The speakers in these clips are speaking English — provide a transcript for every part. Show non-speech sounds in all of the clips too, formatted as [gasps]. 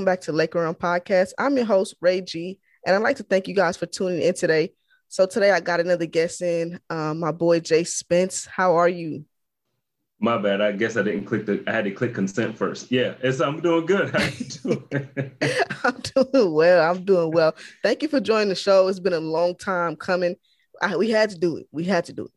welcome back to Laker Realm Podcast. I'm your host, Ray G, and I'd like to thank you guys for tuning in today. So today I got another guest in, um, my boy Jay Spence. How are you? My bad. I guess I didn't click the. I had to click consent first. Yeah, it's. I'm doing good. How you [laughs] doing? [laughs] I'm doing well. I'm doing well. Thank you for joining the show. It's been a long time coming. I, we had to do it. We had to do it.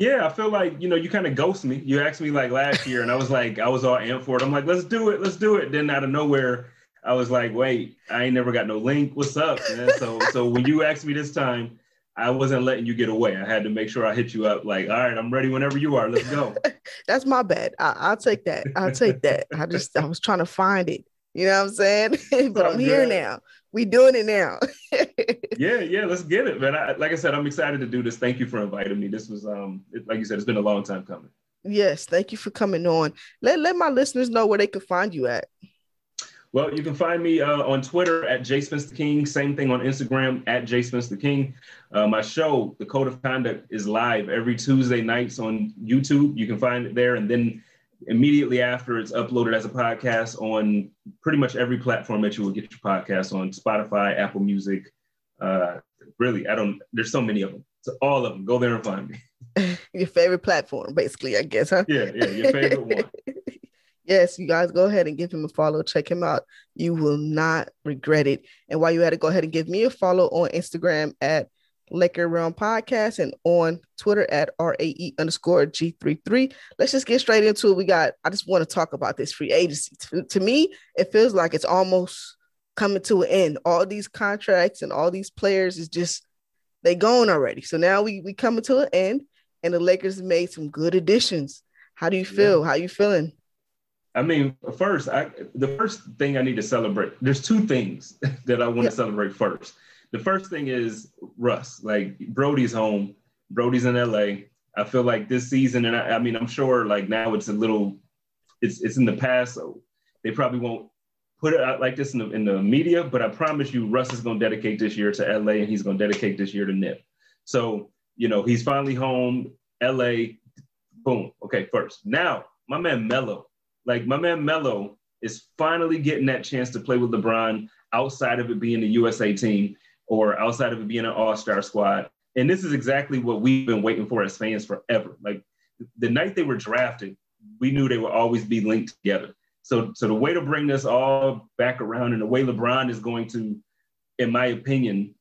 Yeah, I feel like you know you kind of ghost me. You asked me like last year, and I was like, I was all in for it. I'm like, let's do it, let's do it. Then out of nowhere, I was like, wait, I ain't never got no link. What's up, man? So so when you asked me this time, I wasn't letting you get away. I had to make sure I hit you up. Like, all right, I'm ready whenever you are. Let's go. [laughs] That's my bad. I, will take that. I'll take that. I just I was trying to find it. You know what I'm saying? [laughs] but I'm here now. We doing it now. [laughs] yeah, yeah. Let's get it, man. I, like I said, I'm excited to do this. Thank you for inviting me. This was um, it, like you said, it's been a long time coming. Yes, thank you for coming on. Let let my listeners know where they can find you at. Well, you can find me uh, on Twitter at J Spence the King. Same thing on Instagram at J Spence the King. Uh, my show, The Code of Conduct, is live every Tuesday nights on YouTube. You can find it there, and then immediately after, it's uploaded as a podcast on pretty much every platform that you will get your podcast on: Spotify, Apple Music. Uh, really, I don't. There's so many of them. So all of them. Go there and find me. [laughs] your favorite platform, basically, I guess, huh? Yeah, yeah, your favorite one. [laughs] Yes, you guys go ahead and give him a follow. Check him out. You will not regret it. And while you had to go ahead and give me a follow on Instagram at Laker Realm Podcast and on Twitter at RAE underscore G33. Let's just get straight into it. We got, I just want to talk about this free agency. To, to me, it feels like it's almost coming to an end. All these contracts and all these players is just they gone already. So now we we coming to an end, and the Lakers made some good additions. How do you feel? Yeah. How you feeling? I mean, first, I the first thing I need to celebrate. There's two things [laughs] that I want yeah. to celebrate first. The first thing is Russ. Like Brody's home. Brody's in LA. I feel like this season, and I, I mean, I'm sure like now it's a little, it's it's in the past, so they probably won't put it out like this in the, in the media. But I promise you, Russ is going to dedicate this year to LA, and he's going to dedicate this year to Nip. So you know, he's finally home. LA, boom. Okay, first now my man Melo like my man Melo is finally getting that chance to play with LeBron outside of it being the USA team or outside of it being an all-star squad. And this is exactly what we've been waiting for as fans forever. Like the night they were drafted, we knew they would always be linked together. So, so the way to bring this all back around and the way LeBron is going to, in my opinion,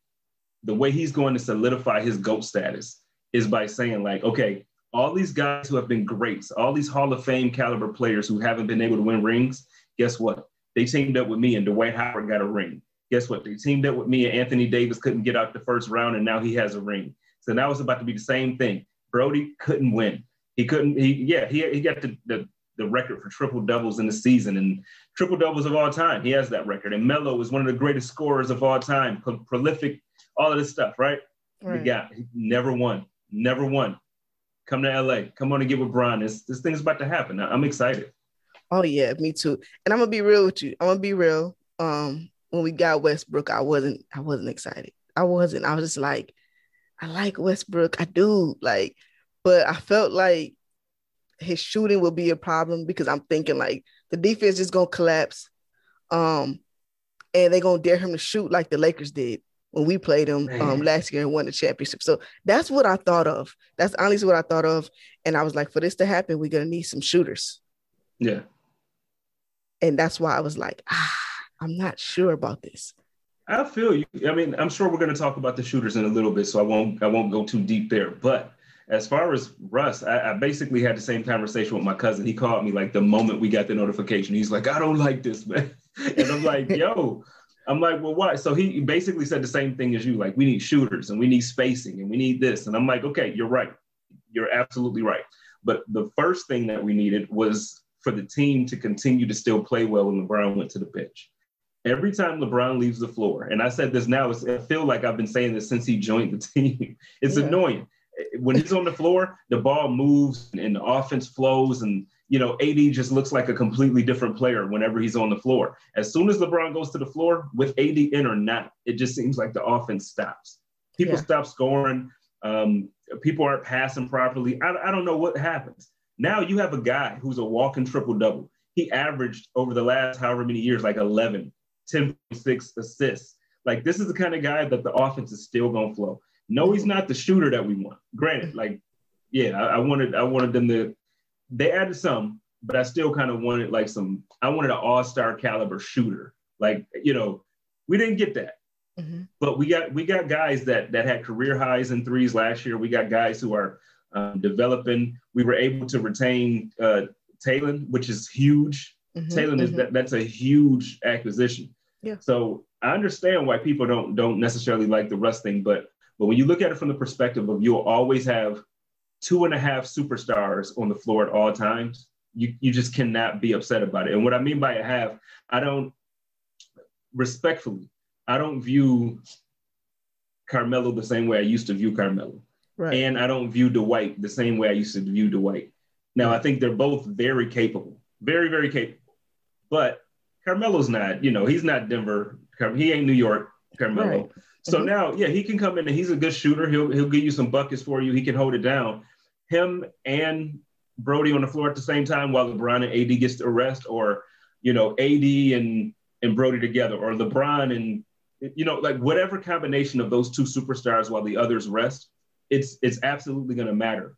the way he's going to solidify his GOAT status is by saying like, okay, all these guys who have been greats, all these Hall of Fame caliber players who haven't been able to win rings, guess what? They teamed up with me and Dwight Howard got a ring. Guess what? They teamed up with me and Anthony Davis couldn't get out the first round and now he has a ring. So now it's about to be the same thing. Brody couldn't win. He couldn't, he, yeah, he, he got the, the, the record for triple doubles in the season and triple doubles of all time. He has that record. And Melo is one of the greatest scorers of all time, pro- prolific, all of this stuff, right? right. The guy never won, never won come to LA. Come on and get with Brian. This this thing's about to happen. I'm excited. Oh yeah, me too. And I'm gonna be real with you. I'm gonna be real. Um, when we got Westbrook, I wasn't I wasn't excited. I wasn't. I was just like, I like Westbrook. I do like, but I felt like his shooting will be a problem because I'm thinking like the defense is gonna collapse. Um, and they're gonna dare him to shoot like the Lakers did when we played them um, last year and won the championship. So that's what I thought of. That's honestly what I thought of. And I was like, for this to happen, we're gonna need some shooters. Yeah. And that's why I was like, ah, I'm not sure about this. I feel you. I mean, I'm sure we're going to talk about the shooters in a little bit, so I won't I won't go too deep there. But as far as Russ, I, I, basically had the same conversation with my cousin. He called me like the moment we got the notification. He's like, I don't like this, man. [laughs] And I'm like, yo, I'm like, well, what? So he basically said the same thing as you. Like, we need shooters and we need spacing and we need this. And I'm like, okay, you're right. You're absolutely right. But the first thing that we needed was for the team to continue to still play well when LeBron went to the bench. Every time LeBron leaves the floor, and I said this now, it's, I feel like I've been saying this since he joined the [laughs] team. It's yeah. annoying. When he's on the floor, the ball moves and the offense flows and you know, AD just looks like a completely different player whenever he's on the floor. As soon as LeBron goes to the floor, with AD in or not, it just seems like the offense stops. People yeah. stop scoring. Um, people aren't passing properly. I, I don't know what happens. Now you have a guy who's a walking triple double. he averaged over the last however many years like 11, 10.6 assists. Like this is the kind of guy that the offense is still gonna flow. No, he's not the shooter that we want. Granted, like, yeah, I, I wanted I wanted them to they added some, but I still kind of wanted like some, I wanted an all-star caliber shooter. Like, you know, we didn't get that. Mm-hmm. But we got we got guys that that had career highs in threes last year. We got guys who are um, developing. We were able to retain uh, Talen, which is huge. Mm-hmm, Talen is mm-hmm. that that's a huge acquisition. Yeah. So I understand why people don't don't necessarily like the Russ thing, but but when you look at it from the perspective of you'll always have two and a half superstars on the floor at all times, you you just cannot be upset about it. And what I mean by a half, I don't respectfully, I don't view Carmelo the same way I used to view Carmelo. Right. And I don't view Dwight the same way I used to view Dwight. Now, I think they're both very capable, very, very capable. But Carmelo's not, you know, he's not Denver. He ain't New York Carmelo. Right. So mm-hmm. now, yeah, he can come in and he's a good shooter. He'll he'll give you some buckets for you. He can hold it down. Him and Brody on the floor at the same time while LeBron and AD gets the rest, or you know, AD and and Brody together, or LeBron and you know, like whatever combination of those two superstars while the others rest it's it's absolutely going to matter.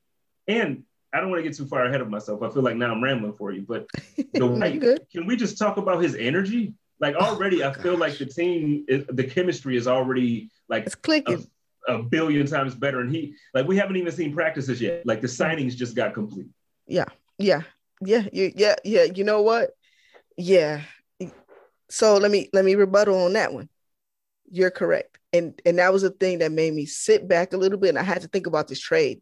And I don't want to get too far ahead of myself. I feel like now I'm rambling for you, but [laughs] the like, can we just talk about his energy? Like oh, already, oh, I feel like the team, the chemistry is already like it's clicking a, a, billion times better. And he, like, we haven't even seen practices yet. Like the signings just got complete. Yeah, yeah, yeah, yeah, yeah. You know what? Yeah. So let me let me rebuttal on that one. You're correct and and that was the thing that made me sit back a little bit and i had to think about this trade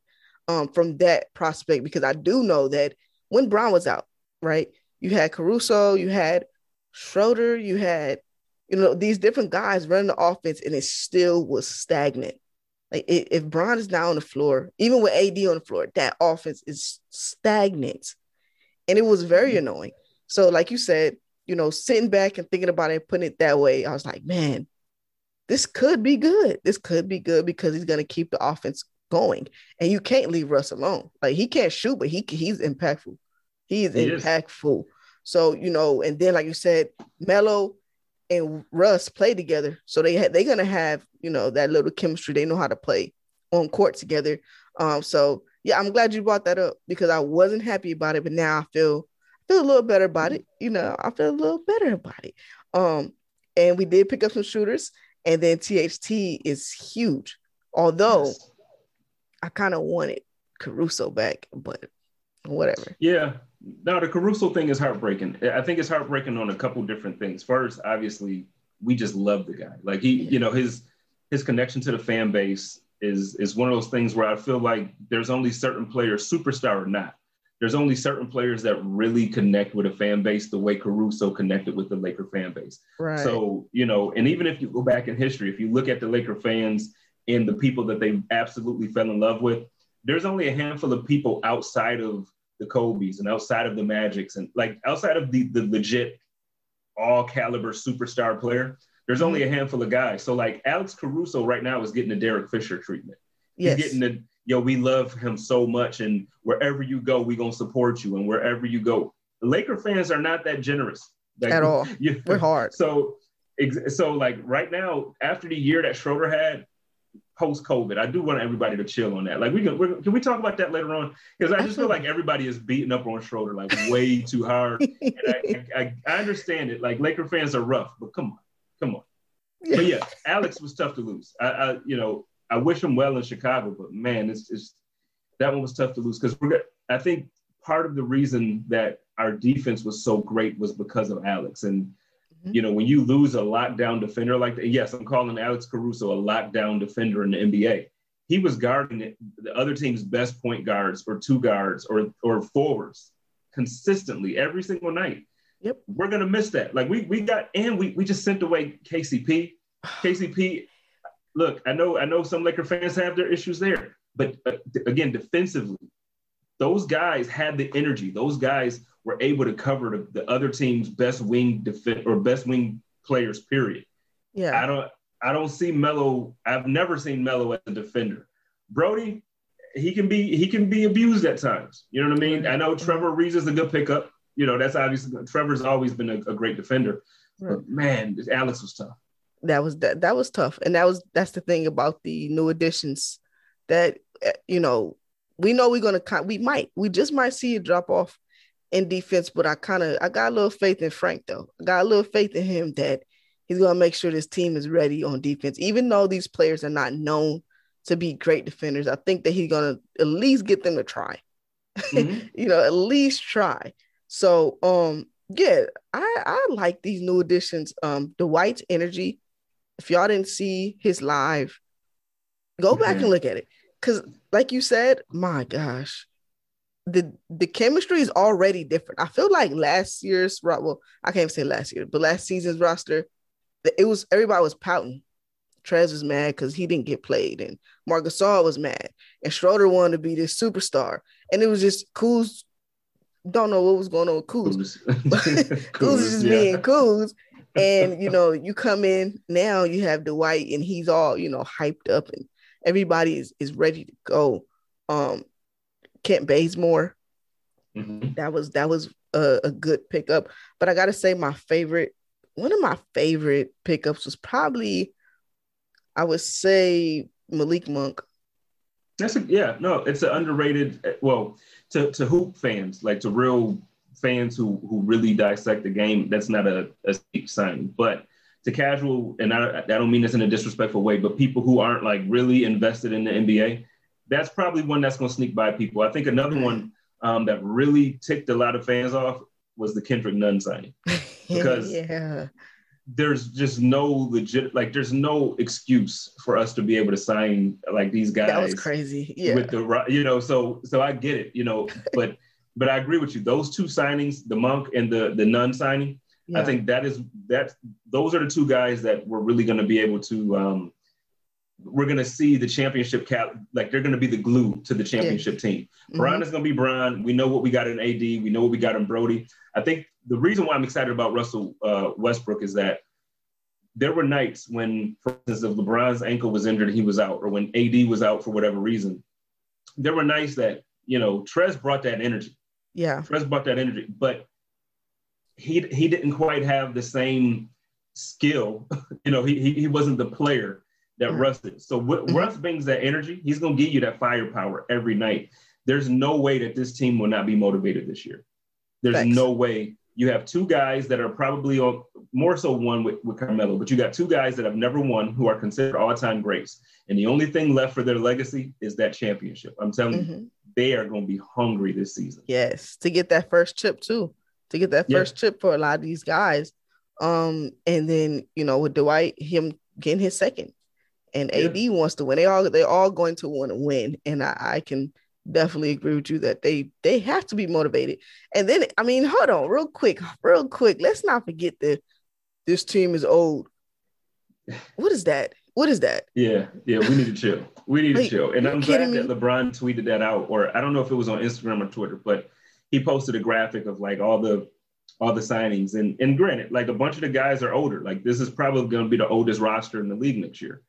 um, from that prospect because i do know that when Bron was out right you had caruso you had schroeder you had you know these different guys running the offense and it still was stagnant like if Bron is now on the floor even with ad on the floor that offense is stagnant and it was very mm-hmm. annoying so like you said you know sitting back and thinking about it putting it that way i was like man this could be good. This could be good because he's going to keep the offense going. And you can't leave Russ alone. Like he can't shoot, but he he's impactful. He is he impactful. Is. So you know, and then like you said, Melo and Russ play together, so they ha- they're gonna have you know that little chemistry. They know how to play on court together. Um, so yeah, I'm glad you brought that up because I wasn't happy about it, but now I feel feel a little better about it. You know, I feel a little better about it. Um, and we did pick up some shooters. And then THT is huge. Although yes. I kind of wanted Caruso back, but whatever. Yeah. No, the Caruso thing is heartbreaking. I think it's heartbreaking on a couple different things. First, obviously, we just love the guy. Like he, yeah. you know, his his connection to the fan base is is one of those things where I feel like there's only certain players, superstar or not, there's only certain players that really connect with a fan base the way Caruso connected with the Laker fan base. Right. So, you know, and even if you go back in history, if you look at the Laker fans and the people that they absolutely fell in love with, there's only a handful of people outside of the Kobe's and outside of the Magics and like outside of the, the legit all caliber superstar player, there's only a mm-hmm. handful of guys. So like Alex Caruso right now is getting the Derek Fisher treatment. Yes. He's getting the yo, we love him so much, and wherever you go, we're gonna support you, and wherever you go, the Laker fans are not that generous like, at all. [laughs] You, We're hard. So, so like right now, after the year that Schroeder had, post COVID. I do want everybody to chill on that. Like we can, can we talk about that later on? Because I just feel like everybody is beating up on Schroeder like way too hard. [laughs] and I, I, I, understand it. Like Laker fans are rough, but come on, come on. But yeah, Alex was tough to lose. I, I you know, I wish him well in Chicago, but man, it's just that one was tough to lose because we're. I think part of the reason that our defense was so great was because of Alex. And mm-hmm. you know, when you lose a lockdown defender like that, yes, I'm calling Alex Caruso a lockdown defender in the NBA. He was guarding the other team's best point guards or two guards or or forwards consistently every single night. Yep. We're gonna miss that. Like we we got and we we just sent away KCP. [sighs] KCP look, I know I know some Laker fans have their issues there, but uh, again, defensively, those guys had the energy. Those guys were able to cover the, the other team's best wing defense or best wing players. Period. Yeah, I don't I don't see Melo. I've never seen Melo as a defender. Brody, he can be he can be abused at times. You know what I mean? I know Trevor Ariza is a good pickup. You know, that's obviously Trevor's always been a, a great defender. Right. But man, Alex was tough. That was that that was tough. And that was that's the thing about the new additions that eh, you know, we know we're gonna we might we just might see a drop off in defense, but I kind of I got a little faith in Frank though. I got a little faith in him that he's gonna make sure this team is ready on defense, even though these players are not known to be great defenders. I think that he's gonna at least get them to try. Mm-hmm. [laughs] you know, at least try. So um yeah, I I like these new additions. Um Dwight's energy. If y'all didn't see his live, go mm-hmm. back and look at it. Cause like you said, my gosh, the the chemistry is already different. I feel like last year's roster, well, I can't say last year, but last season's roster, it was everybody was pouting. Trez was mad because he didn't get played, and Marc Gasol was mad, and Schroeder wanted to be this superstar, and it was just Kuz. Don't know what was going on with Kuz. Kuz [laughs] [laughs] is just yeah. being Kuz, and you know you come in now, you have Dwight, and he's all you know hyped up, and everybody is is ready to go. Um, Kent Bazemore, mm-hmm. that was that was a, a good pickup, but I gotta say my favorite, one of my favorite pickups was probably I would say Malik Monk. That's a yeah, no, it's an underrated. Well, to to hoop fans, like to real fans who who really dissect the game, that's not a, a steep signing. But to casual, and I, I don't mean this in a disrespectful way, but people who aren't like really invested in the NBA, that's probably one that's going to sneak by people. I think another one um, that really ticked a lot of fans off was the Kendrick Nunn signing [laughs] because yeah there's just no legit like there's no excuse for us to be able to sign like these guys. That was crazy. Yeah. With the you know, so so I get it, you know, [laughs] but but I agree with you. Those two signings, the monk and the the Nunn signing, yeah. I think that is that those are the two guys that we're really going to be able to um we're going to see the championship cap like they're going to be the glue to the championship yeah. team. mm hmm is going to be Bron. We know what we got in AD. We know what we got in Brody. I think the reason why I'm excited about Russell uh, Westbrook is that there were nights when, for instance, if LeBron's ankle was injured, he was out, or when AD was out for whatever reason. There were nights that you know Trez brought that energy. Yeah, Trez brought that energy, but he he didn't quite have the same skill. [laughs] you know, he he wasn't the player that mm-hmm. Russ is. So mm-hmm. Russ brings that energy. He's going to give you that firepower every night. There's no way that this team will not be motivated this year. There's Thanks. no way you have two guys that are probably on more so one with, with Carmelo, but you got two guys that have never won who are considered all-time greats. And the only thing left for their legacy is that championship. I'm telling mm-hmm. you, they are going to be hungry this season. Yes, to get that first chip too. To get that first yeah. chip for a lot of these guys. Um, and then you know, with Dwight, him getting his second. And yeah. AD wants to win. They all they're all going to want to win. And I, I can definitely agree with you that they they have to be motivated. And then I mean, hold on, real quick, real quick. Let's not forget that this team is old. What is that? What is that? Yeah, yeah, we need to chill. We need like, to chill. And I'm glad that LeBron tweeted that out, or I don't know if it was on Instagram or Twitter, but he posted a graphic of like all the all the signings. And and granted, like a bunch of the guys are older. Like this is probably going to be the oldest roster in the league next year.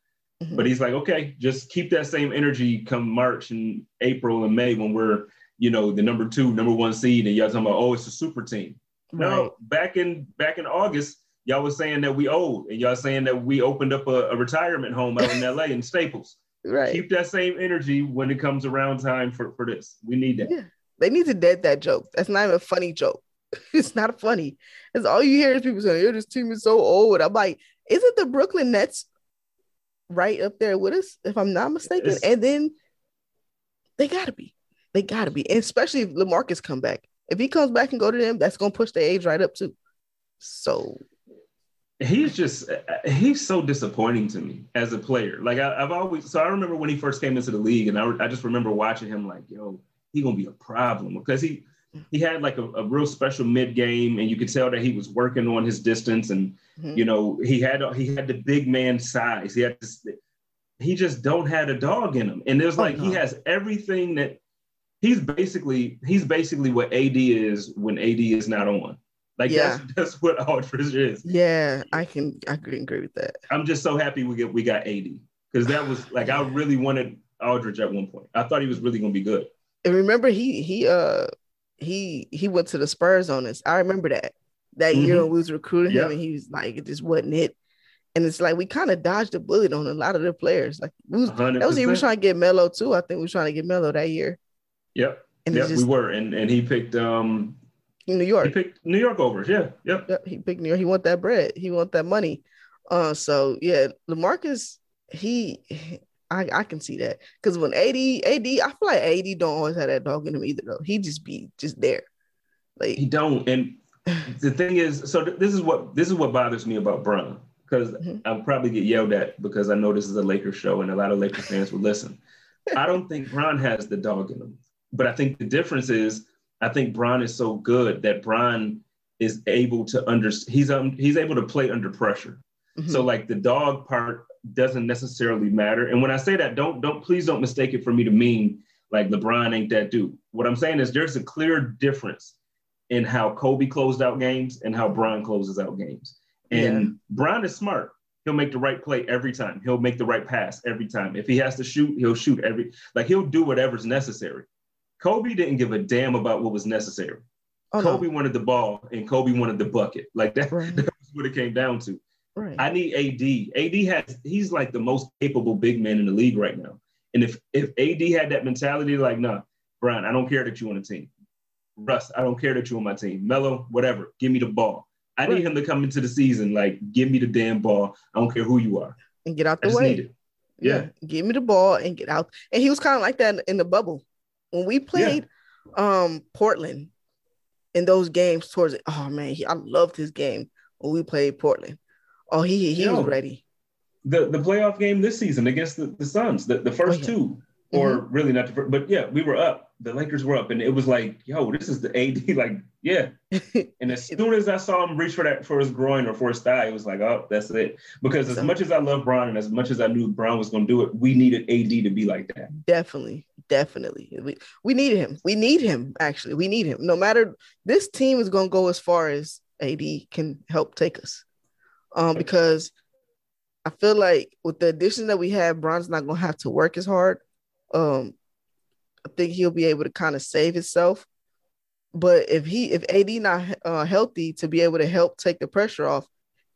Mm-hmm. But he's like, okay, just keep that same energy come March and April and May when we're, you know, the number two, number one seed, and y'all talking about, oh, it's a super team. Right. No, back in back in August, y'all was saying that we old, and y'all saying that we opened up a, a retirement home out in LA in Staples. [laughs] Right. Keep that same energy when it comes around time for, for this. We need that. Yeah. They need to dead that joke. That's not even a funny joke. [laughs] it's not funny. It's all you hear is people saying, "Oh, this team is so old." I'm like, is it the Brooklyn Nets right up there with us, if I'm not mistaken. It's, and then they gotta be. They gotta be. And especially if Lamarcus come back. If he comes back and go to them, that's gonna push the age right up too. So he's just he's so disappointing to me as a player. Like I, have always so I remember when he first came into the league, and I, I just remember watching him like, yo, he gonna be a problem because he he had like a, a real special mid game, and you could tell that he was working on his distance, and mm-hmm. you know he had he had the big man size. He had this, he just don't had a dog in him, and there's oh, like oh, no. he has everything that he's basically he's basically what AD is when AD is not on. Like yeah. that's that's what Aldridge is. Yeah, I can I can agree with that. I'm just so happy we get we got AD because that was like I [sighs] really wanted Aldridge at one point. I thought he was really gonna be good. And remember he he uh he he went to the Spurs on us. I remember that that mm-hmm. year when we was recruiting yep. him, and he was like, it just wasn't it. And it's like we kind of dodged a bullet on a lot of the players. Like was, that was even trying to get Melo too. I think we was trying to get Melo that year. Yep. And yep, just, we were. And and he picked um New York. He picked New York over. Yeah. Yep. Yep. He picked New York. He want that bread. He want that money. Uh so yeah, Lamarcus, he I, I can see that. Because when AD, AD, I feel like AD don't always have that dog in him either though. He just be just there. Like he don't. And [laughs] the thing is, so th- this is what this is what bothers me about Bron because mm-hmm. I'll probably get yelled at because I know this is a Lakers show and a lot of Lakers fans will listen. [laughs] I don't think Bron has the dog in him, but I think the difference is I think Bron is so good that Bron is able to under he's um he's able to play under pressure. Mm-hmm. So like the dog part doesn't necessarily matter. And when I say that, don't don't please don't mistake it for me to mean like LeBron ain't that dude. What I'm saying is there's a clear difference in how Kobe closed out games and how Bron closes out games. And yeah. Bron is smart. He'll make the right play every time. He'll make the right pass every time. If he has to shoot, he'll shoot every like he'll do whatever's necessary. Kobe didn't give a damn about what was necessary. Oh, Kobe no. wanted the ball and Kobe wanted the bucket. Like that, [laughs] right. that's what it came down to. Right. I need AD. AD has he's like the most capable big man in the league right now. And if if AD had that mentality, like, nah, Brian, I don't care that you on the team. Russ, I don't care that you're on my team. Melo, whatever, give me the ball. I need him to come into the season like, give me the damn ball. I don't care who you are. And get out the way. Yeah. yeah. Give me the ball and get out. And he was kind of like that in the bubble. When we played yeah. um Portland in those games towards it, oh man, he, I loved his game when we played Portland. Oh, he he was ready. The the playoff game this season against the, the Suns, the, the first oh, yeah. two, or mm-hmm. really not the first, but yeah, we were up the Lakers were up, and it was like, yo, this is the AD. [laughs] Like, yeah. [laughs] and as soon as I saw him reach for that for his groin or for his thigh, it was like, oh, that's it. Because as much as I love Bron and as much as I knew Bron was going to do it, we needed AD to be like that. Definitely, definitely. We, we needed him. We need him. Actually, we need him. No matter this team is going to go as far as AD can help take us, um, because I feel like with the addition that we have, Bron's not going to have to work as hard. Um, I think he'll be able to kind of save himself. But if he if AD not uh, healthy to be able to help take the pressure off,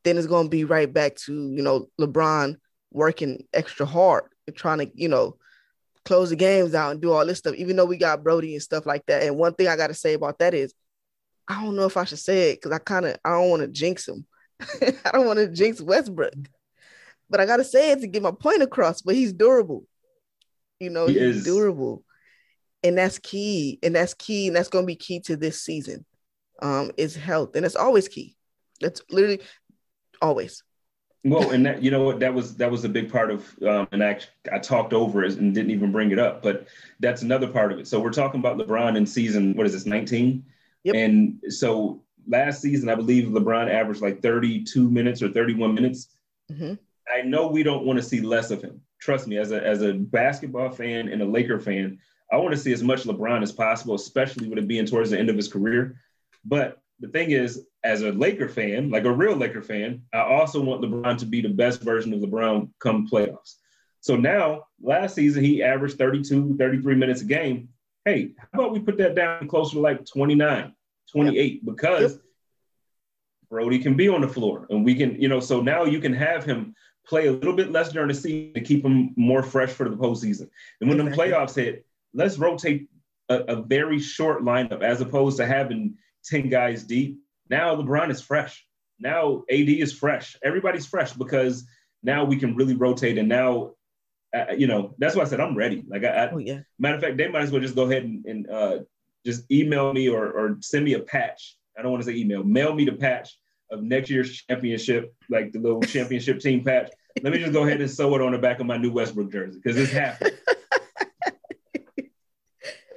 then it's going to be right back to you know LeBron working extra hard and trying to you know close the games out and do all this stuff. Even though we got Brody and stuff like that. And one thing I got to say about that is, I don't know if I should say it because I kind of I don't want to jinx him. [laughs] I don't want to jinx Westbrook, but I got to say it to get my point across. But he's durable. You know, he he's is. durable and that's key and that's key and that's going to be key to this season um is health and it's always key that's literally always well and that you know what that was that was a big part of um and I, I talked over it and didn't even bring it up but that's another part of it so we're talking about lebron in season what is this 19 yep. and so last season i believe lebron averaged like 32 minutes or 31 minutes mm-hmm. i know we don't want to see less of him trust me as a as a basketball fan and a laker fan I want to see as much LeBron as possible, especially with it being towards the end of his career. But the thing is, as a Laker fan, like a real Laker fan, I also want LeBron to be the best version of LeBron come playoffs. So now, last season, he averaged 32, 33 minutes a game. Hey, how about we put that down closer to like 29, 28? Yep. Because yep. Brodie can be on the floor and we can, you know, so now you can have him play a little bit less during the season to keep him more fresh for the postseason. And when exactly. the playoffs hit, let's rotate a, a, very short lineup as opposed to having 10 guys deep. Now LeBron is fresh. Now AD is fresh. Everybody's fresh because now we can really rotate. And now, uh, you know, that's why I said I'm ready. Like, I, I oh, yeah. matter of fact, they might as well just go ahead and, and uh, just email me or, or send me a patch. I don't want to say email, mail me the patch of next year's championship, like the little championship team patch. Let me just go ahead and sew it on the back of my new Westbrook jersey because it's happening [laughs]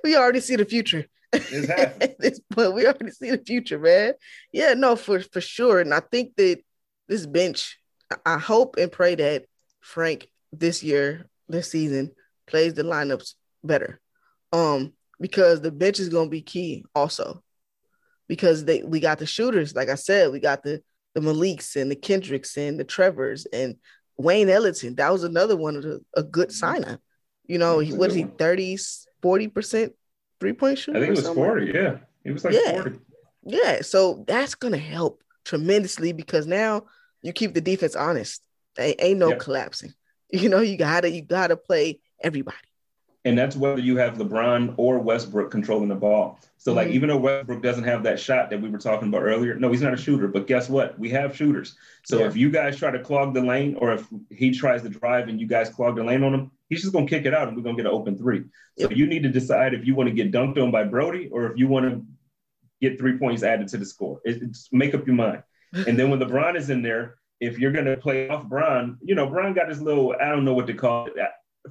we already see the future. This point, [laughs] we already see the future, man. Yeah, no, for for sure. And I think that this bench, I hope and pray that Frank this year, this season, plays the lineups better. Um, because the bench is gonna be key also. Because they we got the shooters, like I said, we got the the Maliks and the Kendricks and the Trevors and Wayne Ellington. That was another one of the a good sign up. You know, he, what is he, 30s, 40% three point shooter? I think it was 40, yeah. He was like Yeah. 40. Yeah, so that's gonna help tremendously because now you keep the defense honest. Ain't, ain't no Yep. collapsing. [laughs] You know, you gotta you gotta play everybody. And that's whether you have LeBron or Westbrook controlling the ball. So, like, Mhm. even though Westbrook doesn't have that shot that we were talking about earlier, no, he's not a shooter. But guess what? We have shooters. So, Yeah. if you guys try to clog the lane, or if he tries to drive and you guys clog the lane on him, he's just gonna kick it out, and we're gonna get an open three. So, Yep. you need to decide if you want to get dunked on by Brody or if you want to get three points added to the score. It- It's make up your mind. And then when LeBron is in there, if you're gonna play off Bron, you know, Bron got his little, I don't know what to call it.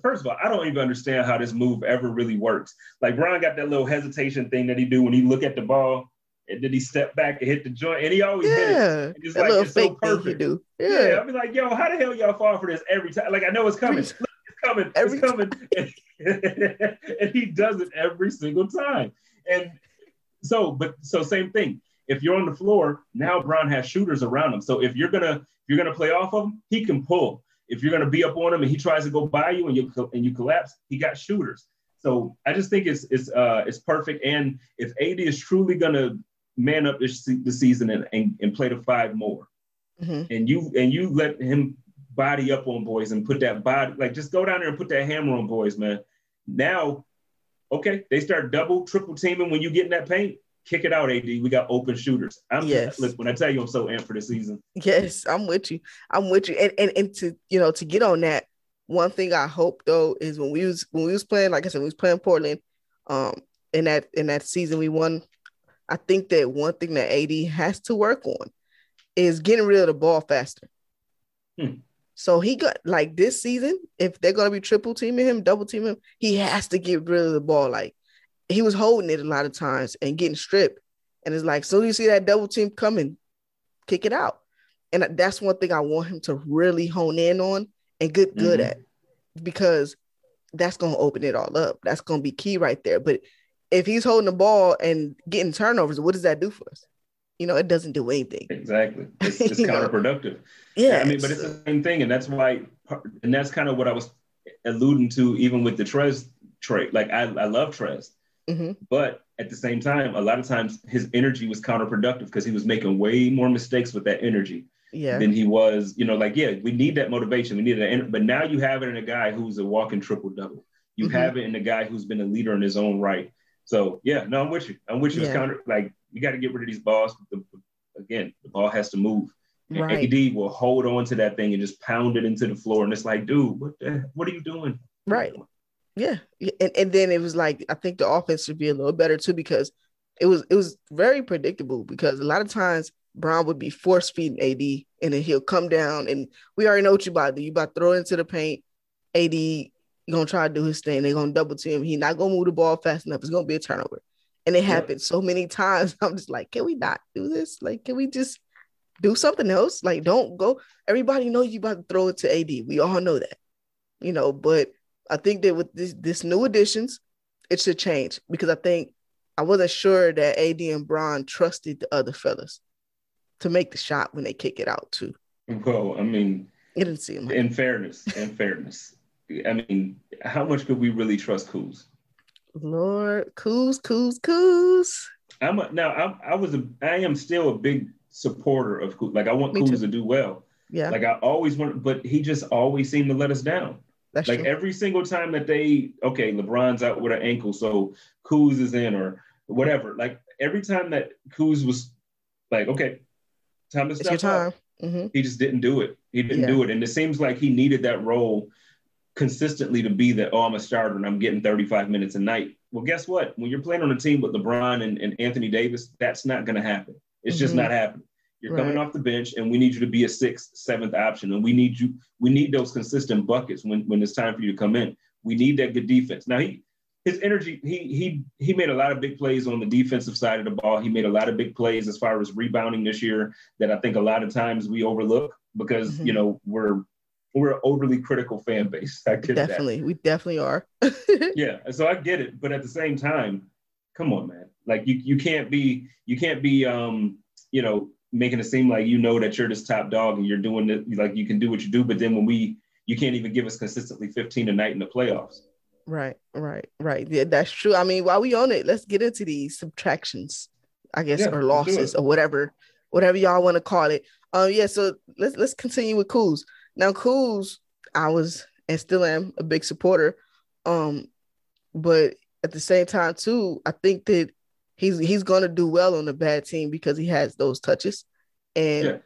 First of all, I don't even understand how this move ever really works. Like Bron got that little hesitation thing that he do when he look at the ball and then he step back and hit the joint, and he always hit it. Yeah, And it's that like little it's so fake thing perfect. do. Yeah. Yeah, I'll be like, yo, how the hell y'all fall for this every time? Like I know it's coming. Look, it's coming. Every it's coming. [laughs] and he does it every single time. And so, but so same thing. If you're on the floor, now Bron has shooters around him. So if you're gonna if you're gonna play off of him, he can pull. If you're gonna be up on him and he tries to go by you and you and you collapse, he got shooters. So I just think it's it's uh it's perfect. And if AD is truly gonna man up this the season and, and, and play the five more, Mhm. and you and you let him body up on boys and put that body like just go down there and put that hammer on boys, man. Now, okay, they start double, triple teaming when you get in that paint. Kick it out, AD. We got open shooters. I'm Yes. look when I tell you I'm so amped for the season. Yes, I'm with you. I'm with you. And and and to you know to get on that, one thing I hope though is when we was when we was playing, like I said, we was playing Portland, um, in that in that season we won. I think that one thing that AD has to work on is getting rid of the ball faster. Hmm. So he got like this season, if they're gonna be triple teaming him, double teaming him, he has to get rid of the ball. Like he was holding it a lot of times and getting stripped. And it's like, so you see that double team coming, kick it out. And that's one thing I want him to really hone in on and get good Mhm. at because that's going to open it all up. That's going to be key right there. But if he's holding the ball and getting turnovers, what does that do for us? You know, it doesn't do anything. Exactly. [laughs] It's, it's counterproductive. Yeah. I mean, but it's the same thing, and that's why, and that's kind of what I was alluding to, even with the Trez trade. Like I, I love Trez, Mhm. but at the same time, a lot of times his energy was counterproductive because he was making way more mistakes with that energy yeah. than he was. You know, like yeah, we need that motivation, we need that, but now you have it in a guy who's a walking triple double. You Mhm. have it in a guy who's been a leader in his own right. So yeah, no, I'm with you. I'm with you. It's counter like you got to get rid of these balls. The, again, the ball has to move. And Right. AD will hold on to that thing and just pound it into the floor. And it's like, dude, what the, what are you doing? Right. Yeah. And, and then it was like I think the offense should be a little better too because it was it was very predictable because a lot of times Bron would be force feeding AD and then he'll come down and we already know what you about to do. You about to throw into the paint. AD gonna try to do his thing. They're gonna double team. He not gonna move the ball fast enough. It's gonna be a turnover. And it Yeah. happened so many times. [laughs] I'm just like, can we not do this? Like, can we just do something else? Like, don't go. Everybody know you about to throw it to AD. We all know that, you know. But I think that with this this new additions, it should change because I think I wasn't sure that AD and Bron trusted the other fellas to make the shot when they kick it out too. Well, I mean, It didn't seem like in fairness, in fairness, I mean, how much could we really trust Kuz? Lord, Kuz, Kuz, Kuz. I'm a, now. I'm, I was a. I am still a big supporter of Kuz. Like I want Me too. to do well. Yeah, Like I always want, but he just always seemed to let us down. That's Like true. every single time that they, okay, LeBron's out with an ankle, so Kuz is in or whatever. Like every time that Kuz was like, okay, time to It's step your up, time. hmm he just didn't do it. He didn't Yeah. do it, and it seems like he needed that role consistently to be that. Oh, I'm a starter and I'm getting 35 minutes a night. Well, guess what? When you're playing on a team with LeBron and, and Anthony Davis, that's not going to happen. It's just Mhm. not happening. You're coming off the bench, and we need you to be a sixth, seventh option, and we need you. We need those consistent buckets when when it's time for you to come in. We need that good defense. Now he. His energy, he he he made a lot of big plays on the defensive side of the ball. He made a lot of big plays as far as rebounding this year that I think a lot of times we overlook because Mhm. you know we're we're an overly critical fan base. I get that. Definitely, we definitely are. [laughs] Yeah, so I get it, but at the same time, come on, man. Like you you can't be you can't be um you know making it seem like you know that you're this top dog and you're doing it like you can do what you do, but then when we you can't even give us consistently 15 a night in the playoffs. Right, right, right. Yeah, that's true. I mean, while we on it, let's get into these subtractions, I guess, Yeah, or losses it. or whatever, whatever y'all want to call it. Um, yeah. So let's let's continue with Kuz. Now, Kuz, I was and still am a big supporter. Um, but at the same time, too, I think that he's he's gonna do well on a bad team because he has those touches, and Yeah.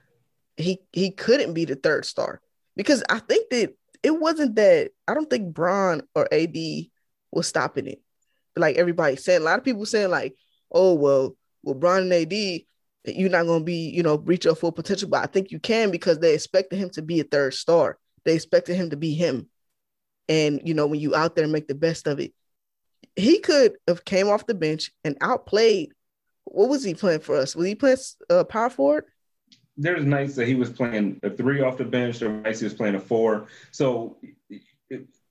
he he couldn't be the third star because I think that it wasn't that I don't think Bron or AD was stopping it. Like everybody saying, a lot of people saying like, oh well, well Bron and AD, you're not gonna be you know reach your full potential, but I think you can because they expected him to be a third star. They expected him to be him, and you know when you out there make the best of it, he could have came off the bench and outplayed. What was he playing for us? Was he playing uh, power forward? There's nights that he was playing a three off the bench. There nights he was playing a four. So,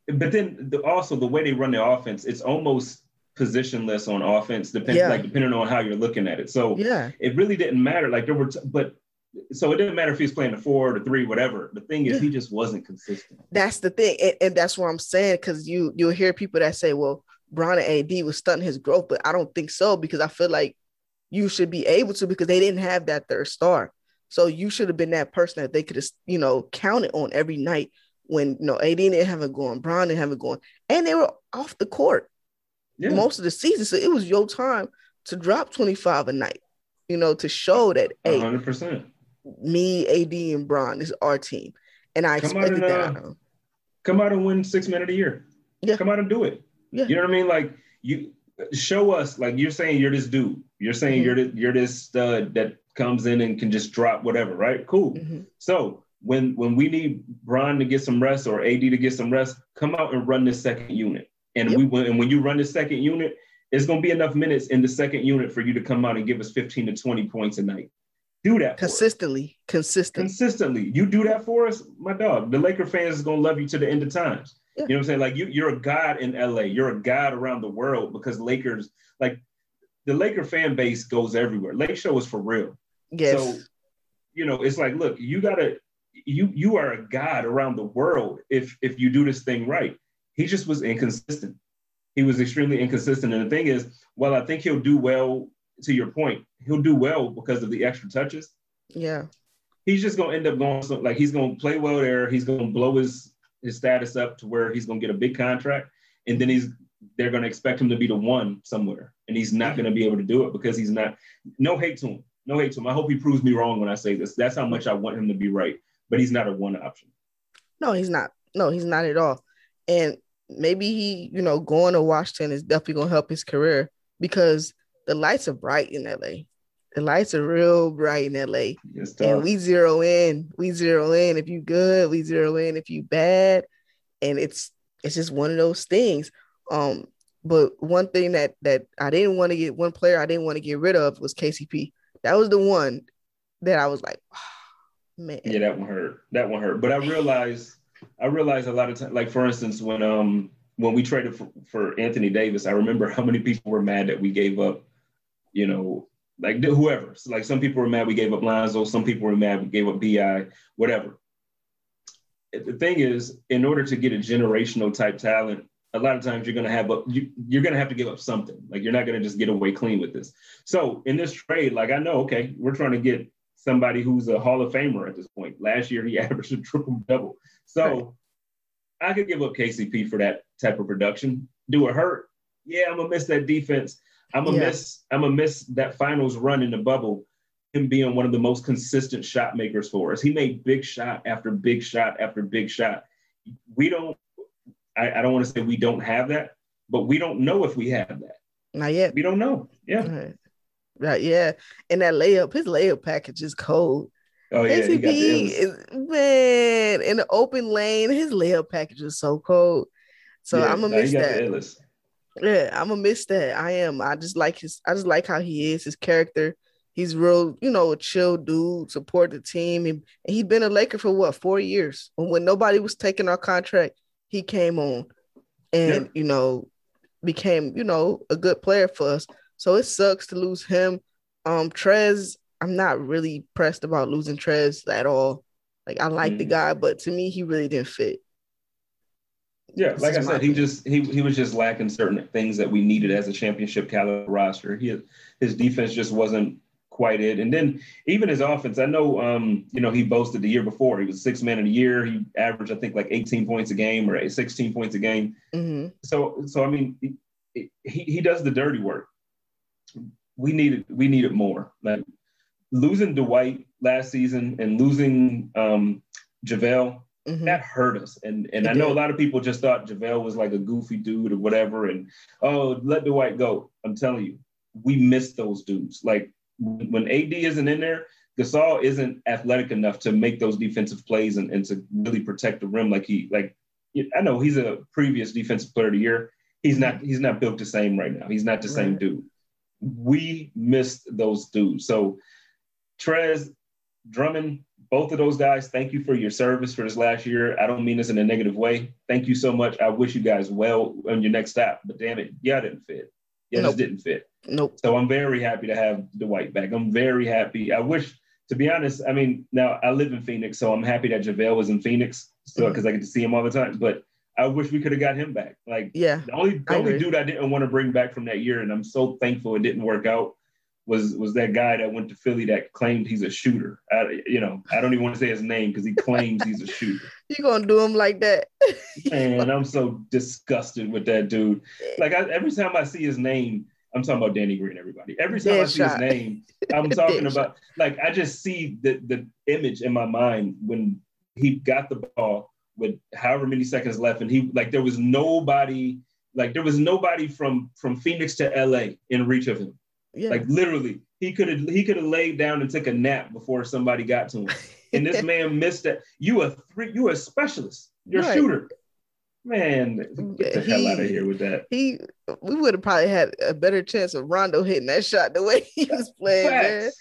but then the, also the way they run the offense, it's almost positionless on offense, depending Yeah. like depending on how you're looking at it. So Yeah, it really didn't matter. Like there were, t- but so it didn't matter if he was playing a four or the three, whatever. The thing is, Yeah. he just wasn't consistent. that's the thing, and, and that's what I'm saying. Because you you'll hear people that say, "Well, Bron and AD was stunting his growth," but I don't think so because I feel like you should be able to because they didn't have that third star. So you should have been that person that they could have, you know, counted on every night when you know AD didn't have it going, Bron didn't have it going, and they were off the court Yeah, most of the season. So it was your time to drop 25 a night, you know, to show that hey, hundred percent. me, AD, and Bron is our team. And I Come expected and, that. uh, out. Come out and win six men of the year. Yeah. Come out and do it. Yeah. You know what I mean? Like you show us, like you're saying you're this dude. You're saying Mhm. you're the, you're this stud that comes in and can just drop whatever, right? Cool. Mhm. So when when we need Bron to get some rest or AD to get some rest, come out and run this second unit. And Yep. we when and when you run the second unit, it's gonna be enough minutes in the second unit for you to come out and give us 15 to 20 points a night. Do that consistently. Consistently, consistently. You do that for us, my dog. The Laker fans is gonna love you to the end of times. You know what I'm saying? Like you, you're a god in LA. You're a god around the world because Lakers, like the Laker fan base goes everywhere. Lake Show is for real. Yes. So, you know, it's like, look, you gotta, you you are a god around the world if if you do this thing right. He just was inconsistent. He was extremely inconsistent. And the thing is, well, I think he'll do well. To your point, he'll do well because of the extra touches yeah. he's just gonna end up going so, like he's gonna play well there. He's gonna blow his his status up to where he's gonna get a big contract, and then he's they're gonna expect him to be the one somewhere, and he's not gonna be able to do it because he's not. No hate to him. No hate to him. I hope he proves me wrong when I say this. That's how much I want him to be right, but he's not a one option. No, he's not. No, he's not at all. And maybe he, you know, going to Washington is definitely gonna help his career because the lights are bright in LA. The lights are real bright in LA. And we zero in. We zero in if you good, we zero in if you bad. And it's it's just one of those things. Um, but one thing that that I didn't want to get one player I didn't want to get rid of was KCP. That was the one that I was like, man. Yeah, that one hurt. That one hurt. But I realized, I realized a lot of times, like for instance, when um when we traded for, for Anthony Davis, I remember how many people were mad that we gave up, you know, like whoever. So like some people were mad we gave up Lonzo, some people were mad we gave up Bi, whatever. The thing is, in order to get a generational type talent, a lot of times you're gonna have a, you, you're gonna have to give up something. Like you're not gonna just get away clean with this. So in this trade, like I know, okay, we're trying to get somebody who's a Hall of Famer at this point. Last year, he [laughs] averaged a triple double. So I could give up KCP for that type of production. Do it hurt? Yeah, I'm gonna miss that defense. I'm gonna Yeah. miss. I'm gonna miss that finals run in the bubble. Him being one of the most consistent shot makers for us. He made big shot after big shot after big shot. We don't. I, I don't want to say we don't have that, but we don't know if we have that. Not yet. We don't know. Yeah. Right. Right, yeah. And that layup, his layup package is cold. Oh yeah. He got the KCP illest. is man in the open lane, his layup package is so cold. So Yeah, I'm gonna miss that. The. Yeah, I'm gonna miss that. I am. I just like his. I just like how he is. His character. He's real. You know, a chill dude. Support the team. And, and he's been a Laker for what four years. When, when nobody was taking our contract, he came on, and Yeah. you know, became you know a good player for us. So it sucks to lose him. Um, Trez. I'm not really pressed about losing Trez at all. Like I like the Mhm. guy, but to me, he really didn't fit. Yeah, like I said, he just he he was just lacking certain things that we needed as a championship caliber roster. He his defense just wasn't quite it. And then even his offense, I know, um, you know, he boasted the year before he was six man of the year. He averaged, I think, like 18 points a game or 16 points a game. Mm-hmm. So, so I mean, he, he does the dirty work. We needed we needed more. Like losing Dwight last season and losing um, JaVale, mm-hmm. that hurt us. And and it I know did. a lot of people just thought JaVale was like a goofy dude or whatever. And oh, let Dwight go. I'm telling you, we missed those dudes. Like when AD isn't in there, Gasol isn't athletic enough to make those defensive plays and, and to really protect the rim like he like. I know he's a previous defensive player of the year. He's not he's not built the same right now. He's not the right. same dude. We missed those dudes. So Trez, Drummond, both of those guys, thank you for your service for this last year. I don't mean this in a negative way. Thank you so much. I wish you guys well on your next step. But damn it, yeah, I didn't fit. Yeah, nope. just didn't fit. Nope. So I'm very happy to have Dwight back. I'm very happy. I wish, to be honest, I mean, now I live in Phoenix, so I'm happy that JaVale was in Phoenix, so because mm-hmm. I get to see him all the time. But I wish we could have got him back. Like, yeah, the only the only dude I didn't want to bring back from that year, and I'm so thankful it didn't work out, was was that guy that went to Philly that claimed he's a shooter. I, you know, I don't even want to say his name because he claims he's a shooter. [laughs] You gonna do him like that? [laughs] and I'm so disgusted with that dude. Like I, every time I see his name, I'm talking about Danny Green, everybody. Every time Dead I see shot. his name, I'm talking about like I just see the the image in my mind when he got the ball with however many seconds left, and he like there was nobody, like there was nobody from from Phoenix to LA in reach of him. Yeah. Like literally, he could have he could have laid down and took a nap before somebody got to him. And this [laughs] man missed that. You a three, you a specialist. You're right. a shooter. Man, get the he, hell out of here with that. He, we would have probably had a better chance of Rondo hitting that shot the way [laughs] he was playing, Facts.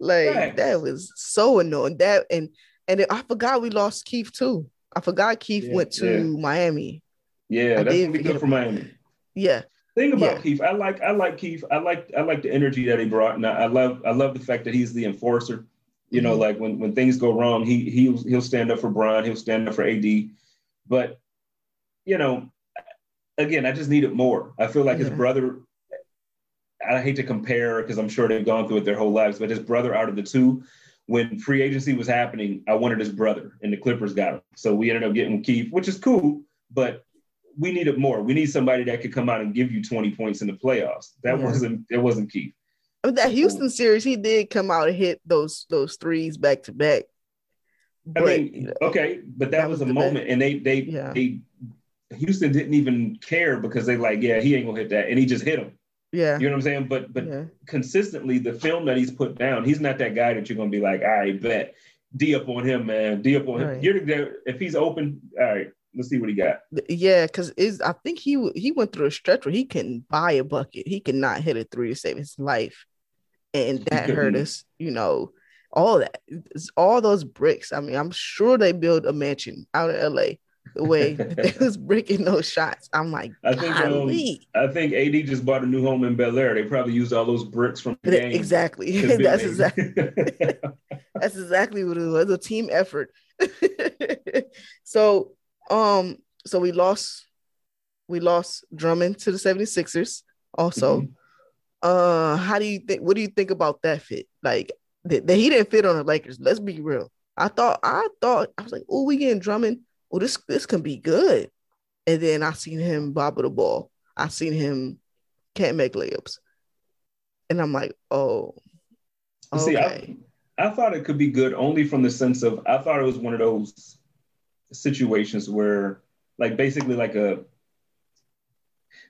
Like Facts. that was so annoying. That and and I forgot we lost Keith too. I forgot Keith yeah, went to yeah. Miami. Yeah, I that's gonna be good for Miami. Yeah. Thing about yeah. Keith, I like I like Keith. I like I like the energy that he brought, and I, I love I love the fact that he's the enforcer. You know, mm-hmm. like when when things go wrong, he he he'll stand up for Bron, he'll stand up for AD. But you know, again, I just needed more. I feel like yeah. his brother, I hate to compare because I'm sure they've gone through it their whole lives, but his brother out of the two, when free agency was happening, I wanted his brother, and the Clippers got him. So we ended up getting Keith, which is cool, but we needed more. We need somebody that could come out and give you 20 points in the playoffs. That yeah. wasn't it wasn't Keith. That Houston series, he did come out and hit those those threes back to back. I mean, okay, but that, that was, was, a moment, best. and they they yeah. they Houston didn't even care because they like, yeah, he ain't gonna hit that, and he just hit him. Yeah, you know what I'm saying. But but yeah. consistently, the film that he's put down, he's not that guy that you're gonna be like, all right, bet D up on him, man, D up on right. him. You're the if he's open, all right, let's see what he got. Yeah, because is I think he he went through a stretch where he can buy a bucket, he cannot hit a three to save his life, and that hurt us. You know, all that, all those bricks. I mean, I'm sure they build a mansion out of LA the way [laughs] [laughs] they was breaking those shots. I'm like, I think um, I think AD just bought a new home in Bel Air. They probably used all those bricks from the game. Exactly. [laughs] that's exactly that's exactly what it was. A team effort. so um so we lost we lost Drummond to the 76ers also. Mm-hmm. Uh how do you think what do you think about that fit? Like that he didn't fit on the Lakers. Let's be real. I thought I thought I was like, oh, we getting Drummond well, this this can be good. And then I seen him bobble the ball. I seen him can't make layups. And I'm like, oh, okay. See, I, I thought it could be good only from the sense of I thought it was one of those situations where, like, basically like a